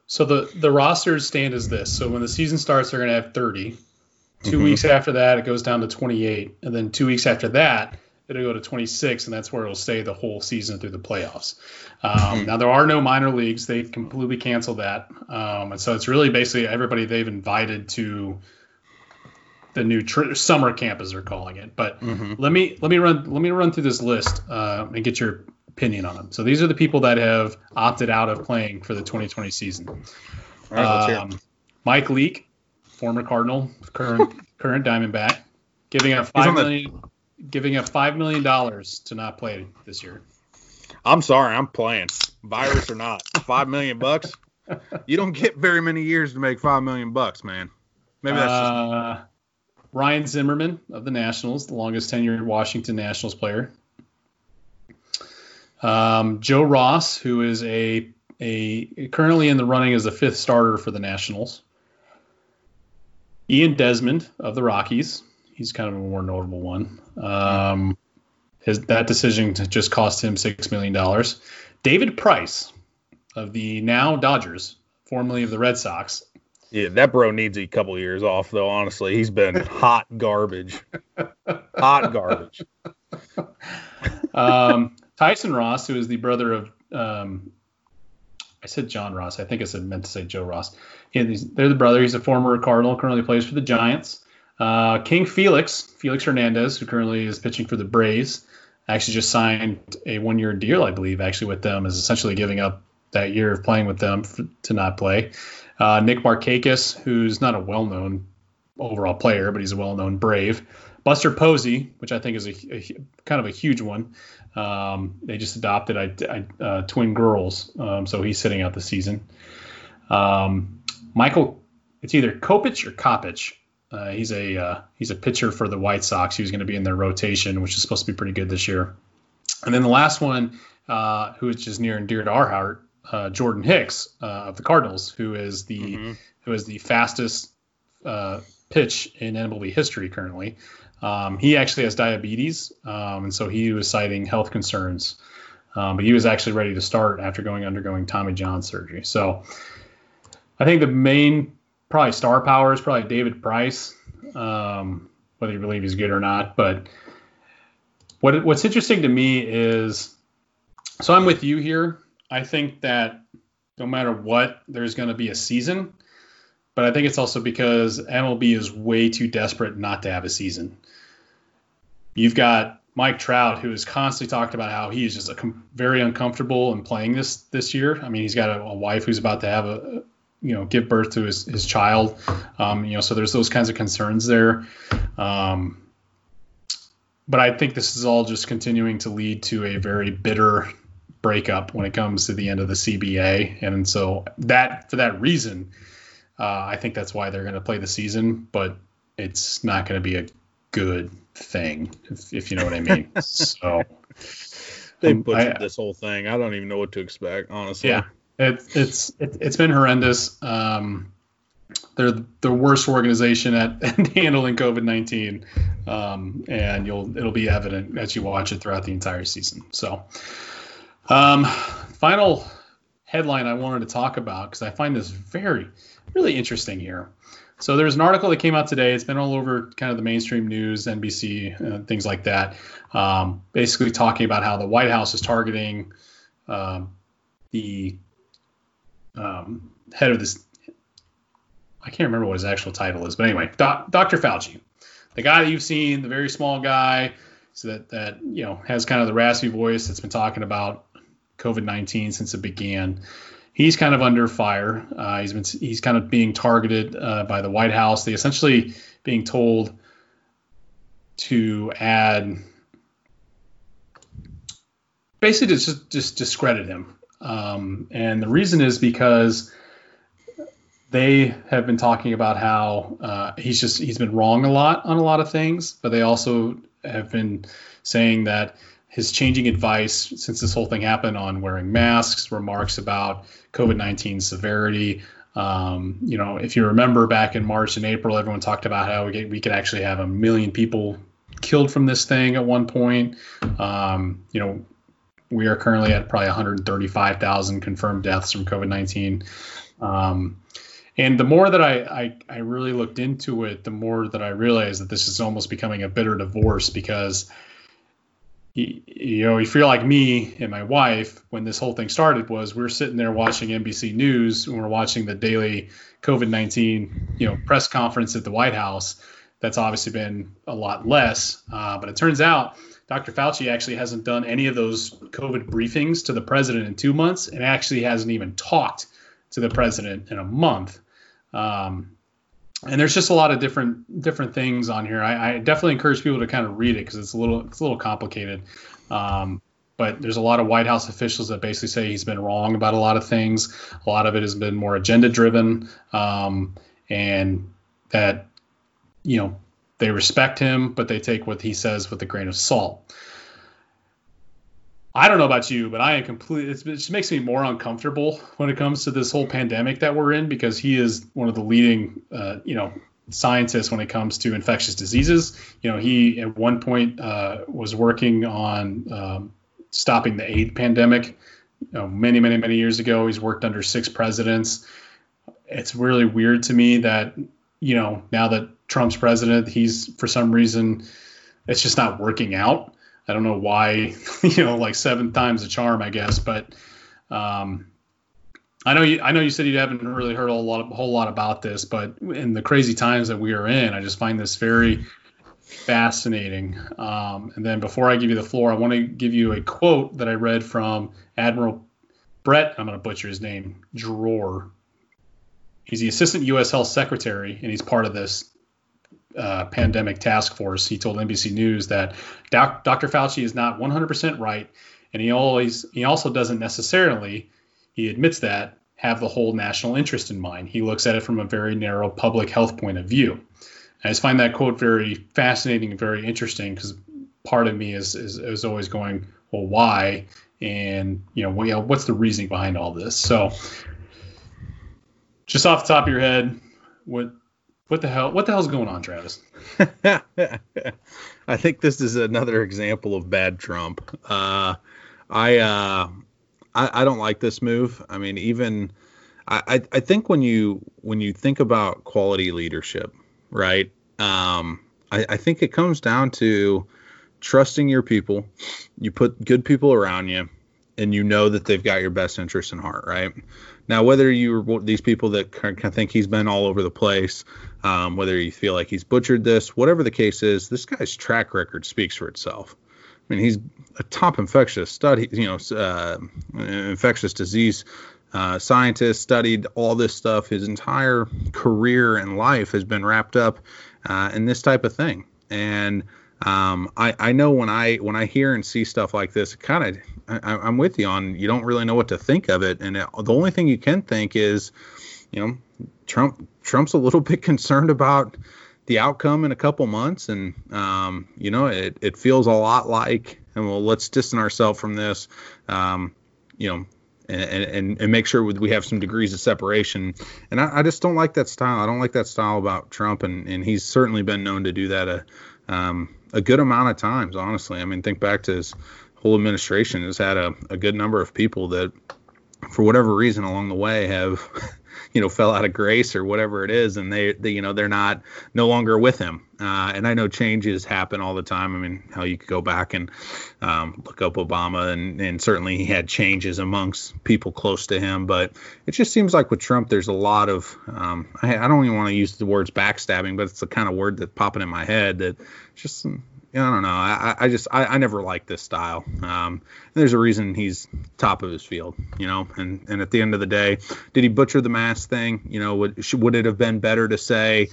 [SPEAKER 1] So the the rosters stand as this. So when the season starts, they're going to have 30. 2 mm-hmm. weeks after that, it goes down to 28, and then two weeks after that, it'll go to 26, and that's where it'll stay the whole season through the playoffs. Um, hmm. now there are no minor leagues; they've completely canceled that, um, and so it's really basically everybody they've invited to the new tr- summer camp, as they're calling it. But mm-hmm. let me let me run let me run through this list uh, and get your opinion on them. So these are the people that have opted out of playing for the 2020 season. um, Mike Leake, former Cardinal, current <laughs> current Diamondback, giving up five million, giving up five million dollars to not play this year.
[SPEAKER 2] I'm sorry, I'm playing. Virus or not, five million bucks. You don't get very many years to make five million bucks, man.
[SPEAKER 1] Maybe that's uh, just... Ryan Zimmerman of the Nationals, the longest tenured Washington Nationals player. Um, Joe Ross, who is a a currently in the running as the fifth starter for the Nationals. Ian Desmond of the Rockies. He's kind of a more notable one. Um, his, that decision just cost him $6 million. David Price of the now Dodgers, formerly of the Red Sox.
[SPEAKER 2] Yeah, that bro needs a couple years off, though, honestly. He's been <laughs> hot garbage. hot garbage.
[SPEAKER 1] um, Tyson Ross, who is the brother of, um, I said John Ross. I think I said meant to say Joe Ross. He, they're the brother. He's a former Cardinal, currently plays for the Giants. Uh, King Felix, Felix Hernandez, who currently is pitching for the Braves, actually just signed a one-year deal, I believe, actually with them, is essentially giving up that year of playing with them f- to not play. Uh, Nick Markakis, who's not a well-known overall player, but he's a well-known Brave. Buster Posey, which I think is a, a kind of a huge one. Um, they just adopted I, I, uh, twin girls, um, so he's sitting out the season. Um, Michael, it's either Kopech or Kopech. Uh, he's a uh, he's a pitcher for the White Sox. He was going to be in their rotation, which is supposed to be pretty good this year. And then the last one, uh, who is just near and dear to our heart, uh, Jordan Hicks uh, of the Cardinals, who is the mm-hmm. who is the fastest uh, pitch in MLB history currently. Um, he actually has diabetes, um, and so he was citing health concerns. Um, but he was actually ready to start after going undergoing Tommy John surgery. So I think the main probably star power is probably David Price, um, whether you believe he's good or not. But what what's interesting to me is, so I'm with you here. I think that no matter what, there's going to be a season. But I think it's also because MLB is way too desperate not to have a season. You've got Mike Trout, who has constantly talked about how he is just com- very uncomfortable in playing this this year. I mean, he's got a, a, wife who's about to have a, you know, give birth to his his child. Um, you know, so there's those kinds of concerns there. Um, but I think this is all just continuing to lead to a very bitter breakup when it comes to the end of the CBA, and so that for that reason, uh, I think that's why they're going to play the season. But it's not going to be a good thing, if, if you know what I mean. <laughs> so
[SPEAKER 2] they um, butchered I, this whole thing. I don't even know what to expect, honestly.
[SPEAKER 1] Yeah, it, it's it, has been horrendous. Um, they're the worst organization at, <laughs> at handling COVID nineteen, um, and you'll it'll be evident as you watch it throughout the entire season. So, um, final headline I wanted to talk about because I find this very really interesting here. So there's an article that came out today. It's been all over kind of the mainstream news, NBC, uh, things like that. Um, basically talking about how the White House is targeting um, the um, head of this. I can't remember what his actual title is, but anyway, doc, Dr. Fauci, the guy that you've seen, the very small guy, so that that you know has kind of the raspy voice that's been talking about COVID-19 since it began he's kind of under fire. Uh, he's been he's kind of being targeted uh, by the White House. They essentially being told to add basically to just just discredit him. Um, and the reason is because they have been talking about how uh, he's just he's been wrong a lot on a lot of things, but they also have been saying that his changing advice since this whole thing happened on wearing masks, remarks about COVID 19 severity. Um, you know, if you remember back in March and April, everyone talked about how we, get, we could actually have a million people killed from this thing at one point. Um, you know, we are currently at probably 135,000 confirmed deaths from COVID 19. Um, and the more that I, I, I really looked into it, the more that I realized that this is almost becoming a bitter divorce because you know, if you're like me and my wife, when this whole thing started, was we are sitting there watching NBC News and we're watching the daily COVID 19, you know, press conference at the White House. That's obviously been a lot less. Uh, but it turns out Dr. Fauci actually hasn't done any of those COVID briefings to the president in two months and actually hasn't even talked to the president in a month. Um, and there's just a lot of different different things on here. I, I definitely encourage people to kind of read it because it's a little it's a little complicated. Um, but there's a lot of White House officials that basically say he's been wrong about a lot of things. A lot of it has been more agenda driven, um, and that you know they respect him, but they take what he says with a grain of salt. I don't know about you, but I am completely. it just makes me more uncomfortable when it comes to this whole pandemic that we're in because he is one of the leading, uh, you know, scientists when it comes to infectious diseases. You know, he at one point uh, was working on um, stopping the AIDS pandemic. You know, many, many, many years ago, he's worked under six presidents. It's really weird to me that you know now that Trump's president, he's for some reason it's just not working out. I don't know why, <laughs> you know, like seven times the charm, I guess. But um, I know you. I know you said you haven't really heard a lot, of, a whole lot about this, but in the crazy times that we are in, I just find this very fascinating. Um, and then before I give you the floor, I want to give you a quote that I read from Admiral Brett, I'm going to butcher his name, Dror. He's the assistant U.S. Health Secretary, and he's part of this uh, pandemic task force. He told NBC News that doc, Dr. Fauci is not 100% right, and he always he also doesn't necessarily, he admits that, have the whole national interest in mind. He looks at it from a very narrow public health point of view. I just find that quote very fascinating and very interesting because part of me is, is, is always going, well, why? And you know, well, what's the reasoning behind all this? So, just off the top of your head, what what the hell what the hell's going on, Travis? <laughs>
[SPEAKER 2] I think this is another example of bad Trump. Uh, I, uh, I I don't like this move. I mean, even I I think when you when you think about quality leadership, right? Um, I, I think it comes down to trusting your people. You put good people around you, and you know that they've got your best interest in heart, right? Now, whether you're these people that kind of think he's been all over the place, um, whether you feel like he's butchered this, whatever the case is, this guy's track record speaks for itself. I mean, he's a top infectious study, you know, uh, infectious disease uh, scientist, studied all this stuff. His entire career and life has been wrapped up uh, in this type of thing. And um, I, I know when I when I hear and see stuff like this, kind of I, am with you on you don't really know what to think of it, and it, the only thing you can think is, you know, Trump Trump's a little <laughs> bit concerned about the outcome in a couple months, and um, you know it, it feels a lot like, and well, let's distance ourselves from this. Um, you know, and, and, and make sure we have some degrees of separation. And I, I, just don't like that style. I don't like that style about Trump, and, and he's certainly been known to do that a, um, a good amount of times, honestly. I mean, think back to his whole administration has had a, a good number of people that, for whatever reason along the way, have <laughs> you know fell out of grace or whatever it is and they, they you know they're not no longer with him. Uh, and i know changes happen all the time. I mean how you could go back and um, look up obama and, and certainly he had changes amongst people close to him but it just seems like with trump there's a lot of um, I, I, don't even want to use the words backstabbing but it's the kind of word that's popping in my head that just I don't know. I, I just I, I never liked this style. Um, there's a reason he's top of his field, you know. And and at the end of the day, did he butcher the mask thing? You know, would would it have been better to say,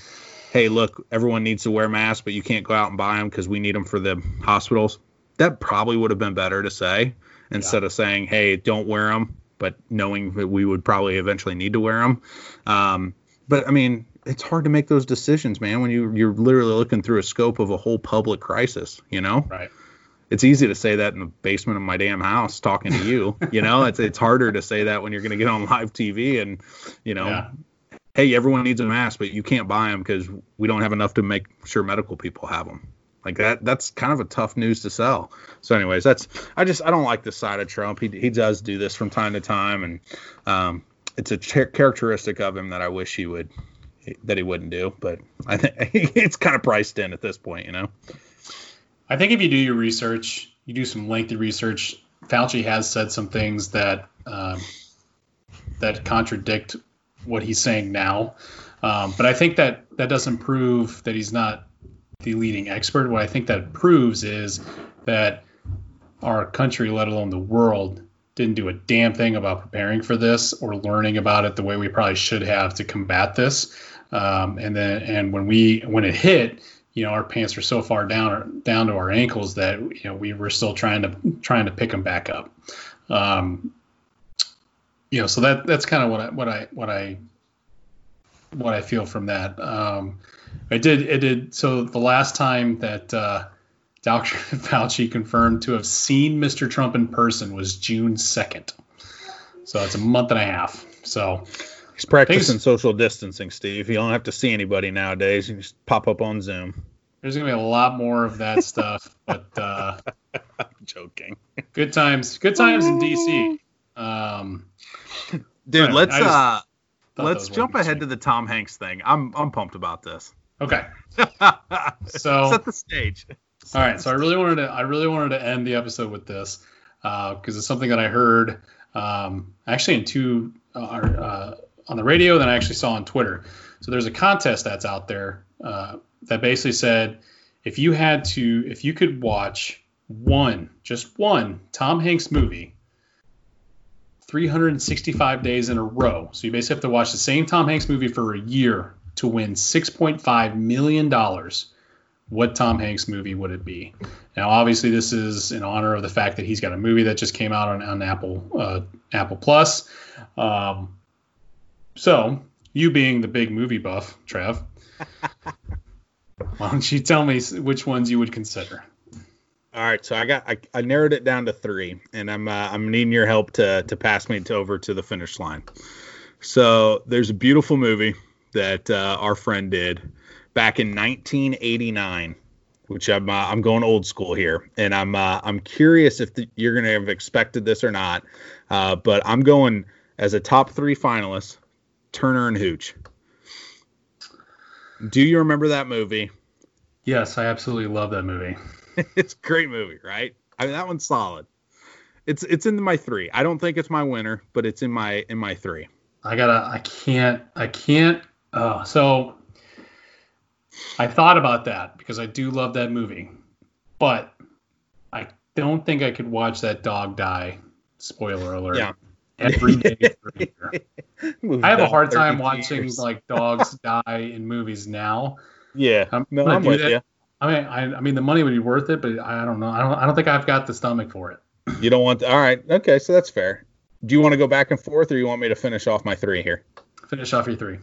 [SPEAKER 2] hey, look, everyone needs to wear masks, but you can't go out and buy them because we need them for the hospitals? That probably would have been better to say instead yeah. of saying, hey, don't wear them, but knowing that we would probably eventually need to wear them. Um, but I mean, it's hard to make those decisions, man, when you you're literally looking through a scope of a whole public crisis, you know?
[SPEAKER 1] Right.
[SPEAKER 2] It's easy to say that in the basement of my damn house talking to you, you know? It's it's harder to say that when you're going to get on live TV and, you know, yeah. hey, everyone needs a mask, but you can't buy them because we don't have enough to make sure medical people have them. Like that that's kind of a tough news to sell. So anyways, that's I just I don't like this side of Trump. He he does do this from time to time and um it's a characteristic of him that I wish he would that he wouldn't do, but I think <laughs> it's kind of priced in at this point, you know.
[SPEAKER 1] I think if you do your research, you do some lengthy research. Fauci has said some things that um, that contradict what he's saying now, um, but I think that that doesn't prove that he's not the leading expert. What I think that proves is that our country, let alone the world, didn't do a damn thing about preparing for this or learning about it the way we probably should have to combat this. Um, and then and when we when it hit, you know, our pants were so far down down to our ankles that you know we were still trying to trying to pick them back up. Um, you know, so that that's kind of what I what I what I what I feel from that. Um, I did it did so the last time that uh, Dr. <laughs> Fauci confirmed to have seen Mr. Trump in person was June second. So it's a month and a half. So
[SPEAKER 2] He's practicing Things, social distancing, Steve. You don't have to see anybody nowadays. You just pop up on Zoom.
[SPEAKER 1] There's gonna be a lot more of that stuff, <laughs> but uh,
[SPEAKER 2] joking.
[SPEAKER 1] Good times, good times in DC. Um,
[SPEAKER 2] Dude, let's uh, let's jump ahead to the Tom Hanks thing. I'm I'm pumped about this.
[SPEAKER 1] Okay. <laughs> so
[SPEAKER 2] set the stage.
[SPEAKER 1] All right. So I really wanted to I really wanted to end the episode with this because uh, it's something that I heard um, actually in two uh, uh on the radio than I actually saw on Twitter. So there's a contest that's out there uh, that basically said if you had to, if you could watch one, just one Tom Hanks movie 365 days in a row. So you basically have to watch the same Tom Hanks movie for a year to win 6.5 million dollars. What Tom Hanks movie would it be? Now, obviously, this is in honor of the fact that he's got a movie that just came out on, on Apple uh, Apple Plus. Um, so, you being the big movie buff, Trav, why don't you tell me which ones you would consider?
[SPEAKER 2] All right, so I got I, I narrowed it down to three, and I'm uh, I'm needing your help to to pass me to over to the finish line. So there's a beautiful movie that uh, our friend did back in 1989, which I'm uh, I'm going old school here, and I'm uh, I'm curious if the, you're gonna have expected this or not, uh, but I'm going as a top three finalist, Turner and Hooch. Do you remember that movie?
[SPEAKER 1] Yes, I absolutely love that movie. <laughs>
[SPEAKER 2] it's a great movie, right? I mean that one's solid. It's it's in my three. I don't think it's my winner, but it's in my in my three.
[SPEAKER 1] I gotta. I can't. I can't. Uh, so I thought about that because I do love that movie, but I don't think I could watch that dog die. Spoiler alert.
[SPEAKER 2] Yeah.
[SPEAKER 1] Every day for a <laughs> year. I have a hard time watching years. like dogs <laughs> die in movies now.
[SPEAKER 2] Yeah.
[SPEAKER 1] I'm, no, I'm with you. I mean, I, I mean, the money would be worth it, but I don't know. I don't. I don't think I've got the stomach for it.
[SPEAKER 2] You don't want. To, all right. Okay. So that's fair. Do you want to go back and forth, or you want me to finish off my three here?
[SPEAKER 1] Finish off your three.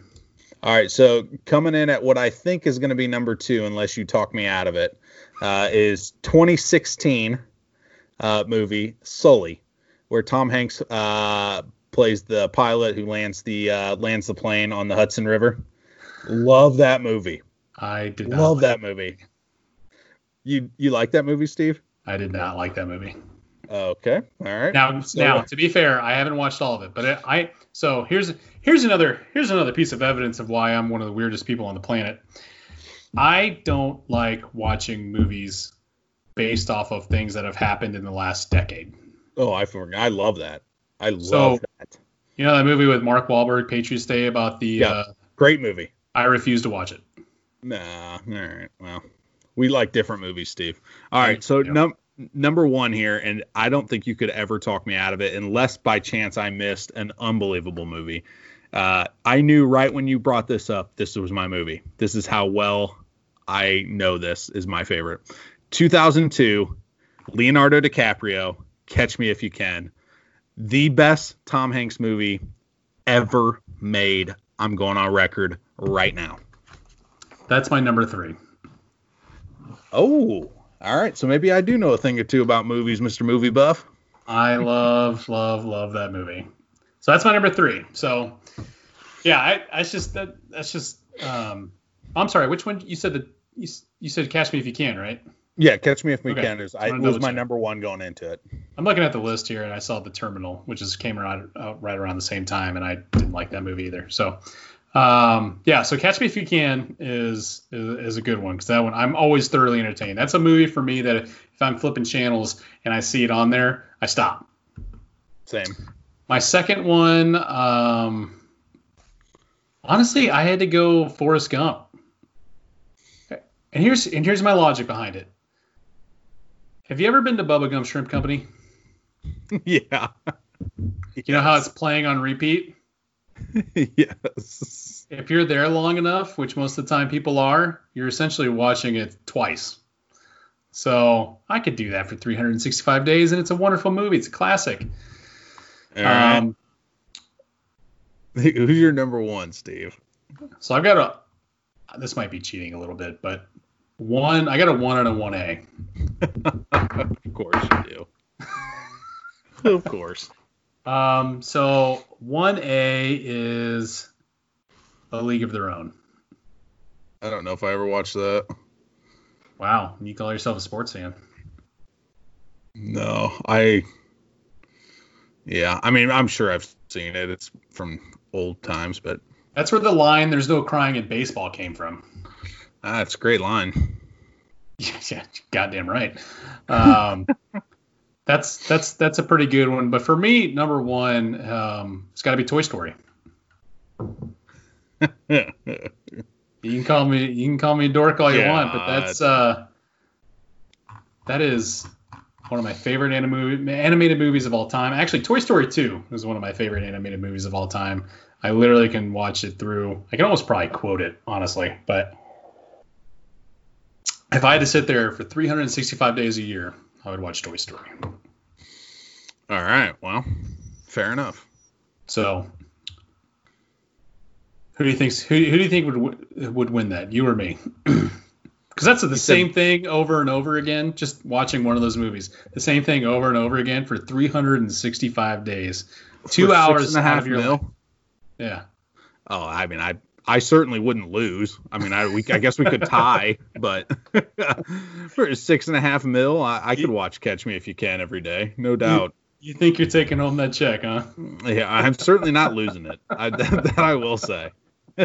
[SPEAKER 2] All right, so coming in at what I think is going to be number two, unless you talk me out of it, uh, is 2016 uh, movie Sully, where Tom Hanks uh, plays the pilot who lands the uh, lands the plane on the Hudson River. Love that movie.
[SPEAKER 1] I did
[SPEAKER 2] love that movie. You you like that movie, Steve?
[SPEAKER 1] I did not like that movie.
[SPEAKER 2] Okay, all right.
[SPEAKER 1] Now, so, now to be fair, I haven't watched all of it, but I, I so here's here's another here's another piece of evidence of why I'm one of the weirdest people on the planet. I don't like watching movies based off of things that have happened in the last decade.
[SPEAKER 2] Oh, I forgot. I love that. I love so, that.
[SPEAKER 1] You know that movie with Mark Wahlberg, Patriots Day, about the yeah, uh,
[SPEAKER 2] great movie.
[SPEAKER 1] I refuse to watch it.
[SPEAKER 2] Nah, all right. Well, we like different movies, Steve. All right, so num- number one here, and I don't think you could ever talk me out of it unless by chance I missed an unbelievable movie. Uh, I knew right when you brought this up, this was my movie. This is how well I know this is my favorite. 2002, Leonardo DiCaprio, Catch Me If You Can. The best Tom Hanks movie ever made. I'm going on record right now.
[SPEAKER 1] That's my number three.
[SPEAKER 2] Oh, all right. So maybe I do know a thing or two about movies, Mr. Movie Buff.
[SPEAKER 1] I love, love, love that movie. So that's my number three. So yeah, I, I just that that's just um I'm sorry, which one you said that you, you said Catch Me If You Can, right?
[SPEAKER 2] Yeah, Catch Me If We okay. Can is I was my number one going into it.
[SPEAKER 1] I'm looking at the list here and I saw The Terminal, which is came around uh, right around the same time, and I didn't like that movie either. So um, yeah, so Catch Me If You Can is is, is a good one because that one I'm always thoroughly entertained. That's a movie for me that if I'm flipping channels and I see it on there, I stop.
[SPEAKER 2] Same.
[SPEAKER 1] My second one, um, honestly, I had to go Forrest Gump. And here's and here's my logic behind it. Have you ever been to Bubba Gump Shrimp Company? <laughs>
[SPEAKER 2] yeah.
[SPEAKER 1] You know how it's playing on repeat? <laughs>
[SPEAKER 2] yes.
[SPEAKER 1] If you're there long enough, which most of the time people are, you're essentially watching it twice. So I could do that for 365 days, and it's a wonderful movie. It's a classic. Um, <laughs>
[SPEAKER 2] Who's your number one, Steve?
[SPEAKER 1] So I've got a. This might be cheating a little bit, but one. I got a one and a one A. <laughs>
[SPEAKER 2] of course you do. <laughs> of course.
[SPEAKER 1] Um. So one A is a League of Their Own.
[SPEAKER 2] I don't know if I ever watched that.
[SPEAKER 1] Wow, you call yourself a sports fan?
[SPEAKER 2] No, I yeah, I mean, I'm sure I've seen it. It's from old times, but
[SPEAKER 1] that's where the line "There's no crying in baseball" came from.
[SPEAKER 2] Ah, it's a great line. <laughs>
[SPEAKER 1] yeah, goddamn right. Um, <laughs> that's that's that's a pretty good one. But for me, number one, um, it's got to be Toy Story. <laughs> you can call me you can call me a dork all you God. want, but that's uh, that is one of my favorite anim- animated movies of all time. Actually, Toy Story 2 is one of my favorite animated movies of all time. I literally can watch it through. I can almost probably quote it, honestly. But if I had to sit there for 365 days a year, I would watch Toy Story.
[SPEAKER 2] All right. Well, fair enough.
[SPEAKER 1] So, who do you think? Who, who do you think would would win that? You or me? <clears throat> Because that's the same thing over and over again. Just watching one of those movies, the same thing over and over again for 365 days, two hours
[SPEAKER 2] and a half mil. Life.
[SPEAKER 1] Yeah.
[SPEAKER 2] Oh, I mean, I I certainly wouldn't lose. I mean, I we I guess we could tie, but <laughs> for six and a half mil, I, I could watch Catch Me If You Can every day, no doubt.
[SPEAKER 1] You, you think you're taking home that check, huh?
[SPEAKER 2] Yeah, I'm certainly not losing it. I, <laughs> that, that I will say. <laughs>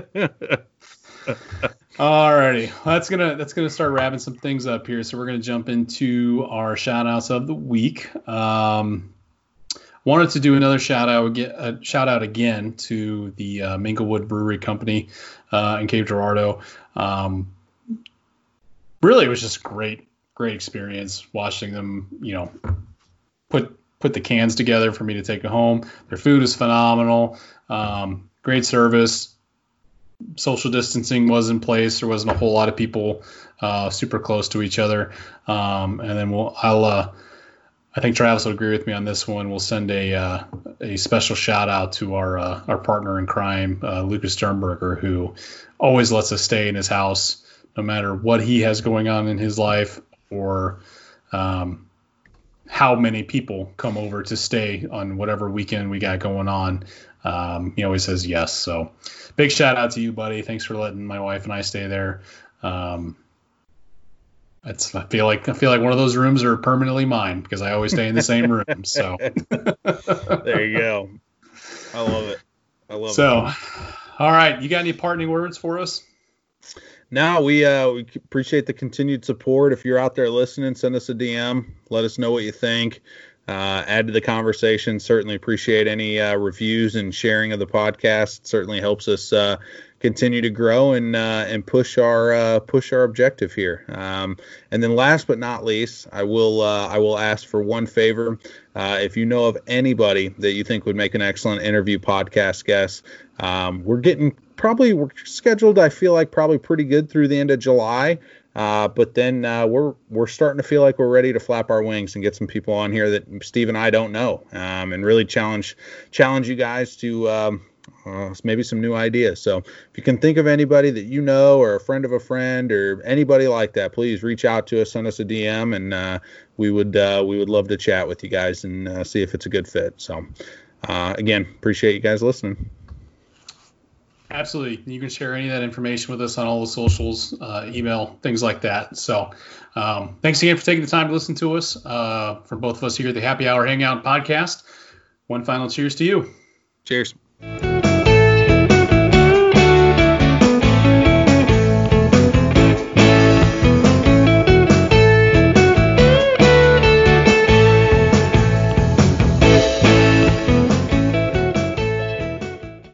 [SPEAKER 1] Alrighty, that's gonna that's gonna start wrapping some things up here. So we're gonna jump into our shout outs of the week. Um, wanted to do another shout out again, uh, shout out again to the uh, Minglewood Brewery Company uh, in Cape Girardeau. Um, really, it was just great, great experience watching them. You know, put put the cans together for me to take home. Their food is phenomenal. Um, great service social distancing was in place. There wasn't a whole lot of people uh, super close to each other. Um, and then we'll, I'll, uh, I think Travis will agree with me on this one. We'll send a uh, a special shout out to our uh, our partner in crime, uh, Lucas Sternberger, who always lets us stay in his house no matter what he has going on in his life or um, how many people come over to stay on whatever weekend we got going on. Um, he always says yes. So big shout out to you, buddy. Thanks for letting my wife and I stay there. Um, it's, I feel like I feel like one of those rooms are permanently mine because I always stay in the same room. <laughs> So
[SPEAKER 2] there you go. I love it. I love
[SPEAKER 1] so,
[SPEAKER 2] it.
[SPEAKER 1] So, all right, you got any parting words for us?
[SPEAKER 2] No, we uh, we appreciate the continued support. If you're out there listening, send us a DM. Let us know what you think uh, add to the conversation. Certainly appreciate any uh, reviews and sharing of the podcast. certainly helps us uh, continue to grow and uh, and push our uh, push our objective here. Um, and then last but not least, I will uh, I will ask for one favor. if you know of anybody that you think would make an excellent interview podcast guest, um, we're getting probably we're scheduled. I feel like probably pretty good through the end of July. Uh, but then uh, we're we're starting to feel like we're ready to flap our wings and get some people on here that Steve and I don't know, um, and really challenge challenge you guys to um, uh, maybe some new ideas. So if you can think of anybody that you know, or a friend of a friend, or anybody like that, please reach out to us, send us a DM, and uh, we would uh, we would love to chat with you guys and uh, see if it's a good fit. So again, appreciate you guys listening.
[SPEAKER 1] Absolutely. You can share any of that information with us on all the socials, uh, email, things like that. So, um, thanks again for taking the time to listen to us. Uh, from both of us here at the Happy Hour Hangout podcast, one final cheers to you.
[SPEAKER 2] Cheers.